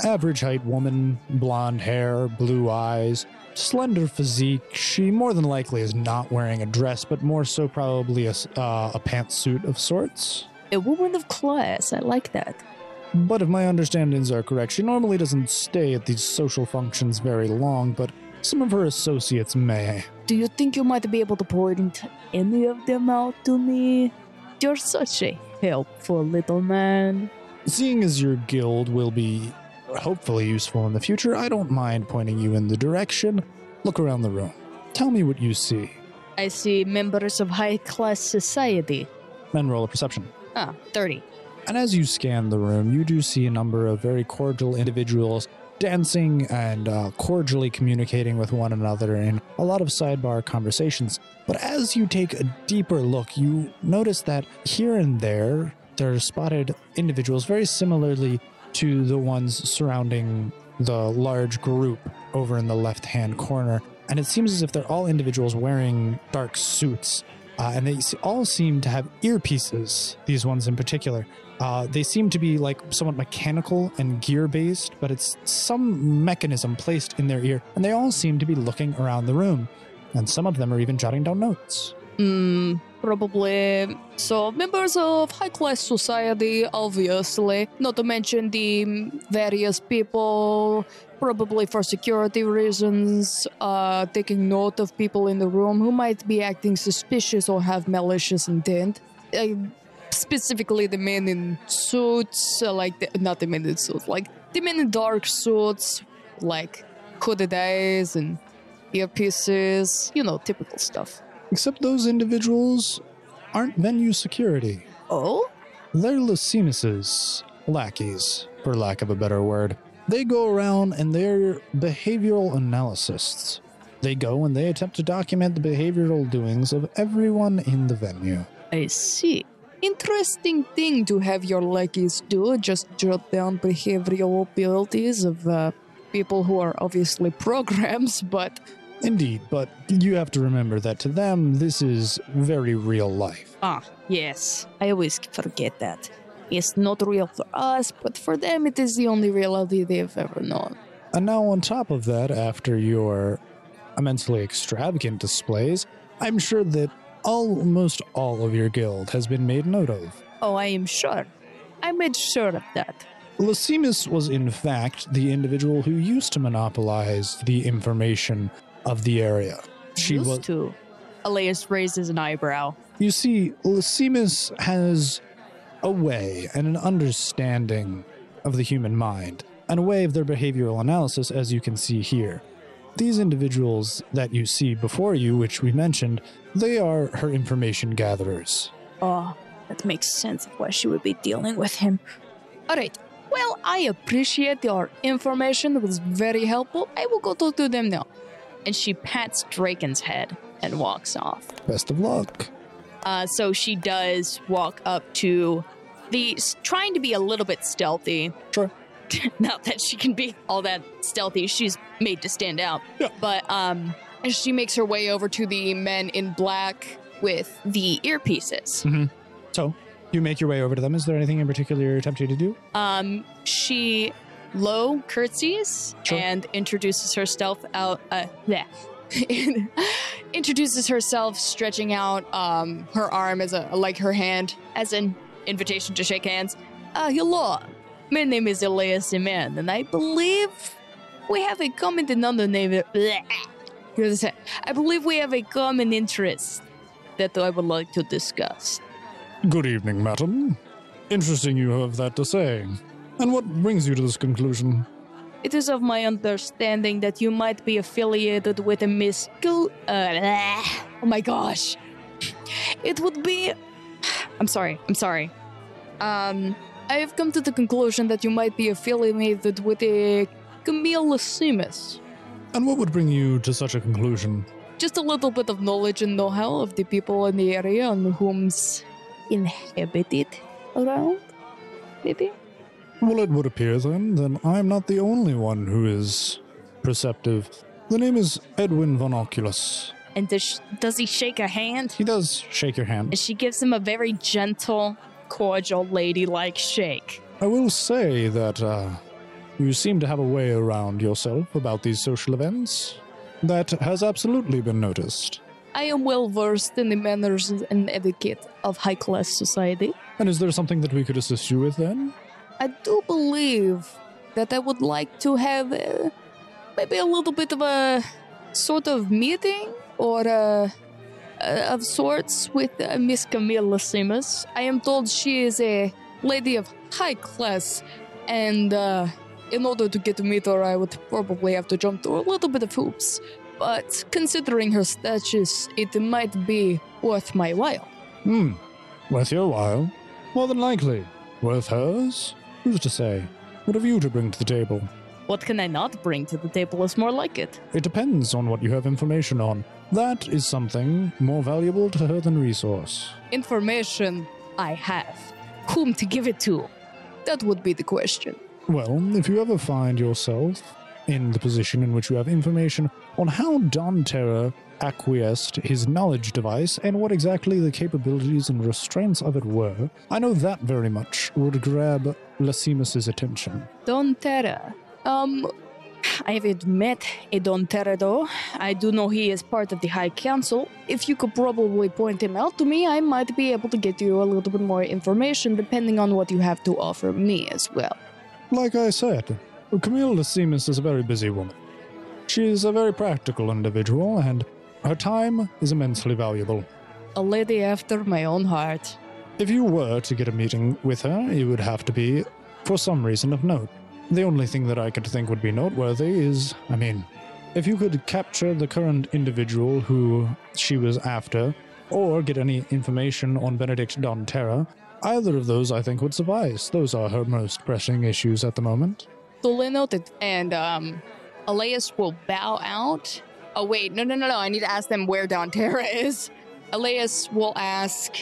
Average height woman, blonde hair, blue eyes, slender physique. She more than likely is not wearing a dress, but more so probably a, uh, a pantsuit of sorts. A woman of class. I like that. But if my understandings are correct, she normally doesn't stay at these social functions very long, but some of her associates may. Do you think you might be able to point any of them out to me? You're such a helpful little man. Seeing as your guild will be hopefully useful in the future, I don't mind pointing you in the direction. Look around the room. Tell me what you see. I see members of high class society. Men roll a perception. Ah, 30. And as you scan the room, you do see a number of very cordial individuals dancing and uh, cordially communicating with one another in a lot of sidebar conversations. But as you take a deeper look, you notice that here and there, there are spotted individuals very similarly to the ones surrounding the large group over in the left hand corner. And it seems as if they're all individuals wearing dark suits. Uh, and they all seem to have earpieces, these ones in particular. Uh, they seem to be like somewhat mechanical and gear based, but it's some mechanism placed in their ear, and they all seem to be looking around the room. And some of them are even jotting down notes. Hmm, probably. So, members of high class society, obviously. Not to mention the various people, probably for security reasons, uh, taking note of people in the room who might be acting suspicious or have malicious intent. Uh, specifically, the men in suits, uh, like, the, not the men in suits, like the men in dark suits, like hooded eyes and earpieces, you know, typical stuff. Except those individuals aren't venue security. Oh? They're Lysimuses, lackeys, for lack of a better word. They go around and they're behavioral analysts. They go and they attempt to document the behavioral doings of everyone in the venue. I see. Interesting thing to have your lackeys do. Just jot down behavioral abilities of uh, people who are obviously <laughs> programs, but Indeed, but you have to remember that to them, this is very real life. ah, yes, I always forget that. It's not real for us, but for them, it is the only reality they've ever known. And now, on top of that, after your immensely extravagant displays, I'm sure that almost all of your guild has been made note of. Oh, I am sure. I made sure of that. Lysimus was, in fact, the individual who used to monopolize the information of the area. She Used was. to. Elias raises an eyebrow. You see, Lysimus has a way and an understanding of the human mind, and a way of their behavioral analysis, as you can see here. These individuals that you see before you, which we mentioned, they are her information gatherers. Oh, that makes sense of why she would be dealing with him. All right. Well, I appreciate your information. It was very helpful. I will go talk to them now. And she pats Draken's head and walks off. Best of luck. Uh, so she does walk up to the, trying to be a little bit stealthy. Sure. <laughs> Not that she can be all that stealthy. She's made to stand out. Yeah. But um, she makes her way over to the men in black with the earpieces. So, you make your way over to them. Is there anything in particular you're attempting to do? Um, she low curtsies Sure. and introduces herself out. Uh, yeah. <laughs> introduces herself, stretching out um her arm as a like her hand as an invitation to shake hands. Uh, hello, my name is Elias Iman, and I believe we have a common denominator. I believe we have a common interest that I would like to discuss. Good evening, madam. Interesting you have that to say. And what brings you to this conclusion? It is of my understanding that you might be affiliated with a Miss Gil- uh, Oh my gosh. It would be. I'm sorry. I'm sorry. Um, I have come to the conclusion that you might be affiliated with a Camille Simus. And what would bring you to such a conclusion? Just a little bit of knowledge and know-how of the people in the area and whom's inhabited around. Maybe. Well, it would appear then that I'm not the only one who is perceptive. The name is Edwin von Oculus. And does, does he shake a hand? He does shake your hand. and she gives him a very gentle, cordial, ladylike shake. I will say that uh, you seem to have a way around yourself about these social events. That has absolutely been noticed. I am well versed in the manners and etiquette of high class society. And is there something that we could assist you with then? I do believe that I would like to have uh, maybe a little bit of a sort of meeting or uh, uh, of sorts with uh, Miss Camille Simas. I am told she is a lady of high class, and uh, in order to get to meet her, I would probably have to jump through a little bit of hoops. But considering her status, it might be worth my while. Hmm. Worth your while? More than likely. Worth hers? Who's to say? What have you to bring to the table? What can I not bring to the table is more like it. It depends on what you have information on. That is something more valuable to her than resource. Information I have. Whom to give it to? That would be the question. Well, if you ever find yourself in the position in which you have information on how Don Terra acquiesced his knowledge device and what exactly the capabilities and restraints of it were, I know that very much would grab Lasimus's attention. Don Terra. Um, I haven't met Edon Teredo. I do know he is part of the High Council. If you could probably point him out to me, I might be able to get you a little bit more information depending on what you have to offer me as well. Like I said, Camille Lasimus is a very busy woman. She is a very practical individual, and her time is immensely valuable. A lady after my own heart. If you were to get a meeting with her, it would have to be for some reason of note. The only thing that I could think would be noteworthy is, I mean, if you could capture the current individual who she was after, or get any information on Benedict Don Terra, either of those I think would suffice. Those are her most pressing issues at the moment. Duly noted. And um, Elias will bow out. Oh wait, no, no, no, no. I need to ask them where Don Terra is. Elias will ask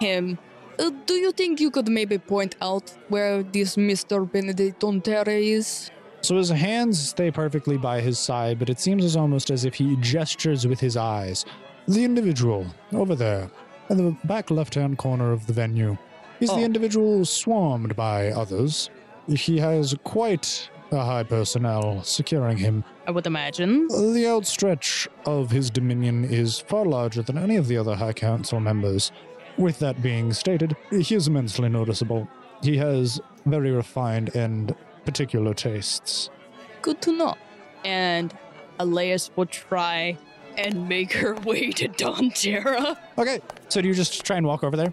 him Uh, do you think you could maybe point out where this Mr. Benedict Don Terra is? So his hands stay perfectly by his side, but it seems as almost as if he gestures with his eyes. The individual over there, in the back left hand corner of the venue, is Oh. the individual swarmed by others. He has quite a high personnel securing him. I would imagine. The outstretch of his dominion is far larger than any of the other High Council members. With that being stated, he is immensely noticeable. He has very refined and particular tastes. Good to know. And Elias will try and make her <laughs> way to Don Terra. Okay, so do you just try and walk over there?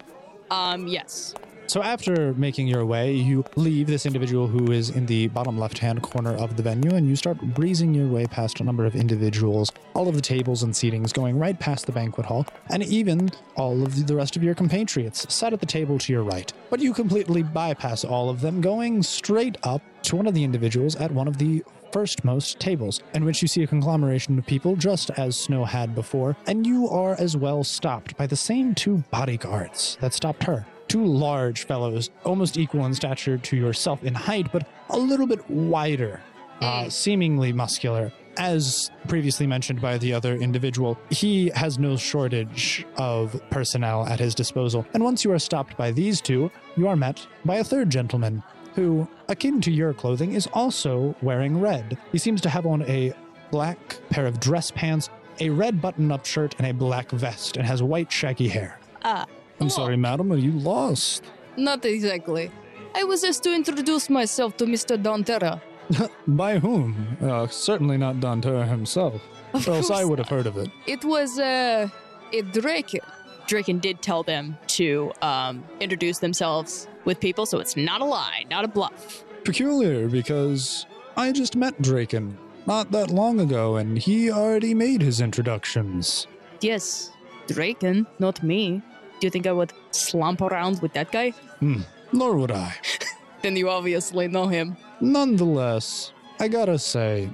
Um, yes. So after making your way, you leave this individual who is in the bottom left-hand corner of the venue, and you start breezing your way past a number of individuals, all of the tables and seatings going right past the banquet hall, and even all of the rest of your compatriots sat at the table to your right. But you completely bypass all of them, going straight up to one of the individuals at one of the firstmost tables, in which you see a conglomeration of people just as Snow had before, and you are as well stopped by the same two bodyguards that stopped her. Two large fellows, almost equal in stature to yourself in height, but a little bit wider, uh, seemingly muscular. As previously mentioned by the other individual, he has no shortage of personnel at his disposal. And once you are stopped by these two, you are met by a third gentleman who, akin to your clothing, is also wearing red. He seems to have on a black pair of dress pants, a red button up shirt, and a black vest, and has white, shaggy hair. Ah, I'm sorry, madam, are you lost? not exactly. I was just to introduce myself to Mr. Don Terra. <laughs> By whom? Uh, certainly not Don Terra himself. Of or else I would have heard of it. It was, uh, a Draken. Draken did tell them to, um, introduce themselves with people, so it's not a lie, not a bluff. Peculiar, because I just met Draken not that long ago, and he already made his introductions. Yes, Draken, not me. Do you think I would slump around with that guy? Hmm, nor would I. <laughs> Then you obviously know him. Nonetheless, I gotta say,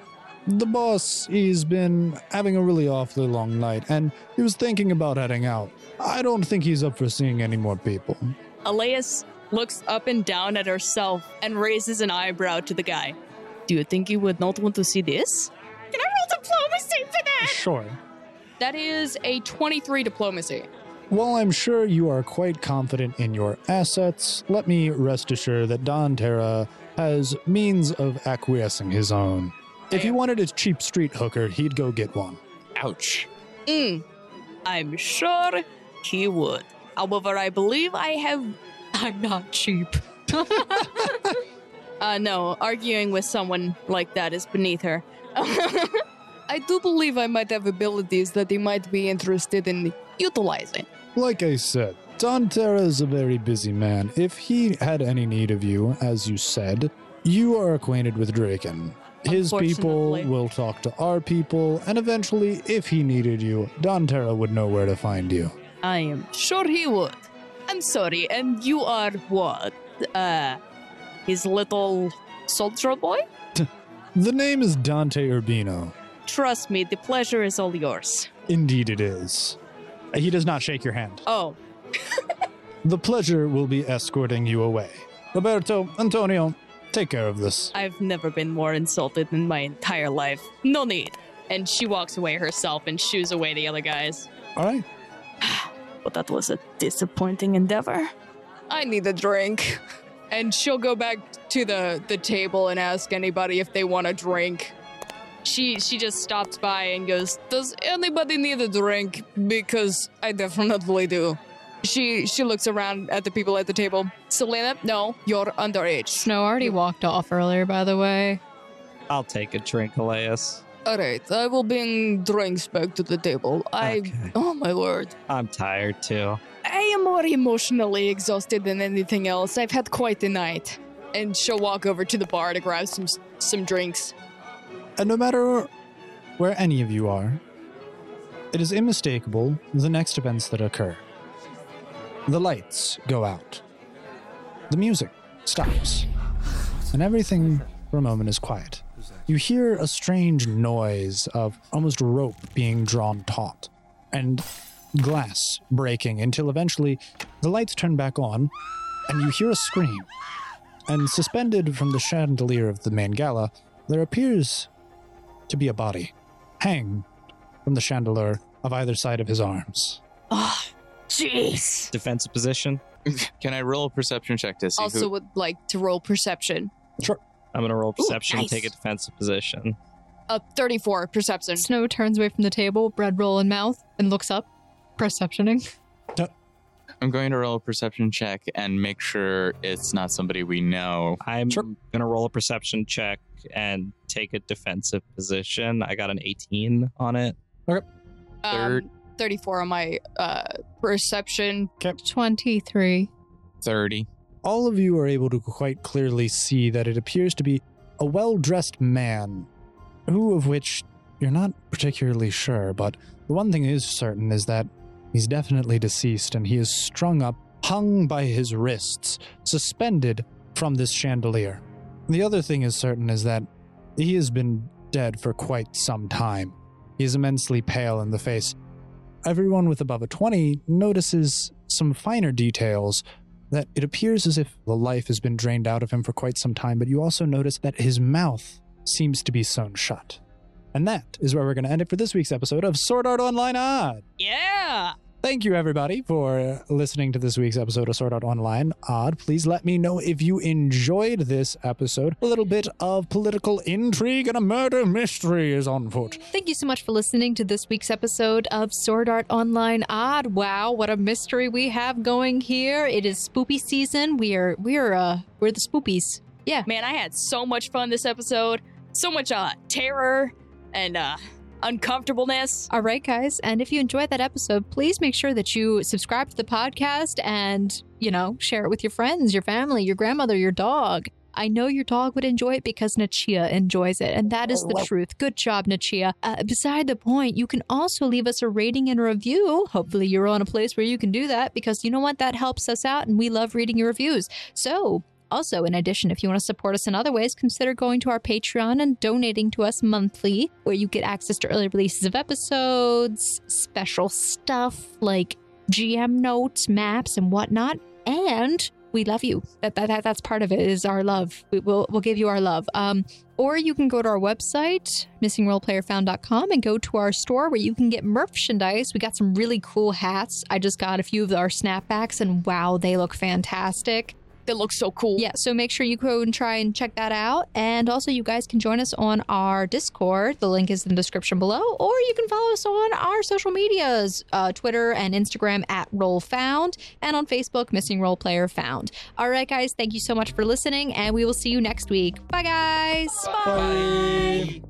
the boss, he's been having a really awfully long night, and he was thinking about heading out. I don't think he's up for seeing any more people. Elias looks up and down at herself and raises an eyebrow to the guy. Do you think you would not want to see this? Can I roll diplomacy for that? Sure. That is a 23 diplomacy. While I'm sure you are quite confident in your assets, let me rest assured that Don Terra has means of acquiescing his own. If he wanted a cheap street hooker, he'd go get one. Ouch. Mm, I'm sure he would. However, I believe I have. <laughs> I'm not cheap. <laughs> Uh, no, arguing with someone like that is beneath her. <laughs> I do believe I might have abilities that he might be interested in utilizing. Like I said, Don Terra is a very busy man. If he had any need of you, as you said, you are acquainted with Draken. His people will talk to our people, and eventually, if he needed you, Don Terra would know where to find you. I am sure he would. I'm sorry, and you are what? Uh, his little soldier boy? <laughs> The name is Dante Urbino. Trust me, the pleasure is all yours. Indeed, it is. Uh, he does not shake your hand. Oh, <laughs> The pleasure will be escorting you away. Roberto, Antonio, take care of this. I've never been more insulted in my entire life. No need. And she walks away herself and shoos away the other guys. All right. <sighs> But that was a disappointing endeavor. I need a drink. And she'll go back to the, the table and ask anybody if they want a drink. She she just stops by and goes, Does anybody need a drink? Because I definitely do. She she looks around at the people at the table. Selena, no, you're underage. Snow already walked off earlier, by the way. I'll take a drink, Elias. Alright, I will bring drinks back to the table. I Okay. oh my word. I'm tired too. I am more emotionally exhausted than anything else. I've had quite a night. And she'll walk over to the bar to grab some some drinks. And no matter where any of you are, it is unmistakable the next events that occur. The lights go out. The music stops. And everything for a moment is quiet. You hear a strange noise of almost rope being drawn taut and glass breaking until eventually the lights turn back on, and you hear a scream. And suspended from the chandelier of the main gala, there appears to be a body, hanged from the chandelier of either side of his arms. Oh, jeez. Defensive position. <laughs> Can I roll a perception check to see Also who? would like to roll perception. Sure. I'm gonna roll perception, nice. take a defensive position. A 34 perception. Snow turns away from the table, bread roll in mouth, and looks up, perceptioning. I'm going to roll a perception check and make sure it's not somebody we know. I'm Sure. gonna roll a perception check and take a defensive position. I got an 18 on it. Third. Um, 34 on my uh, perception. 23. Thirty. all of you are able to quite clearly see that it appears to be a well dressed man, who of which you're not particularly sure, but the one thing is certain is that he's definitely deceased and he is strung up, hung by his wrists, suspended from this chandelier. The other thing is certain is that he has been dead for quite some time. He is immensely pale in the face. Everyone with above a 20 notices some finer details that it appears as if the life has been drained out of him for quite some time, but you also notice that his mouth seems to be sewn shut. And that is where we're going to end it for this week's episode of Sword Art Online Odd. Yeah. Thank you, everybody, for listening to this week's episode of Sword Art Online Odd. Please let me know if you enjoyed this episode. A little bit of political intrigue and a murder mystery is on foot. Thank you so much for listening to this week's episode of Sword Art Online Odd. Wow, what a mystery we have going here. It is spoopy season. We are we are uh we're the spoopies. Yeah. Man, I had so much fun this episode. So much uh, terror and uh, uncomfortableness. All right, guys. And if you enjoyed that episode, please make sure that you subscribe to the podcast and, you know, share it with your friends, your family, your grandmother, your dog. I know your dog would enjoy it because Nachia enjoys it, and that is the truth. Good job, Nachia. Uh, beside the point, you can also leave us a rating and a review. Hopefully, you're on a place where you can do that because you know what? That helps us out, and we love reading your reviews. So, also, in addition, if you want to support us in other ways, consider going to our Patreon and donating to us monthly, where you get access to early releases of episodes, special stuff like GM notes, maps, and whatnot. And we love you. That, that, that that's part of it is our love. We will we'll give you our love. Um, or you can go to our website, missingroleplayerfound.com, and go to our store where you can get merchandise. We got some really cool hats. I just got a few of our snapbacks, and wow, they look fantastic. That looks so cool. Yeah, so make sure you go and try and check that out. And also, you guys can join us on our Discord. The link is in the description below. Or you can follow us on our social medias uh, Twitter and Instagram at RollFound, and on Facebook, Missing Role Player Found. All right, guys, thank you so much for listening, and we will see you next week. Bye, guys. Bye.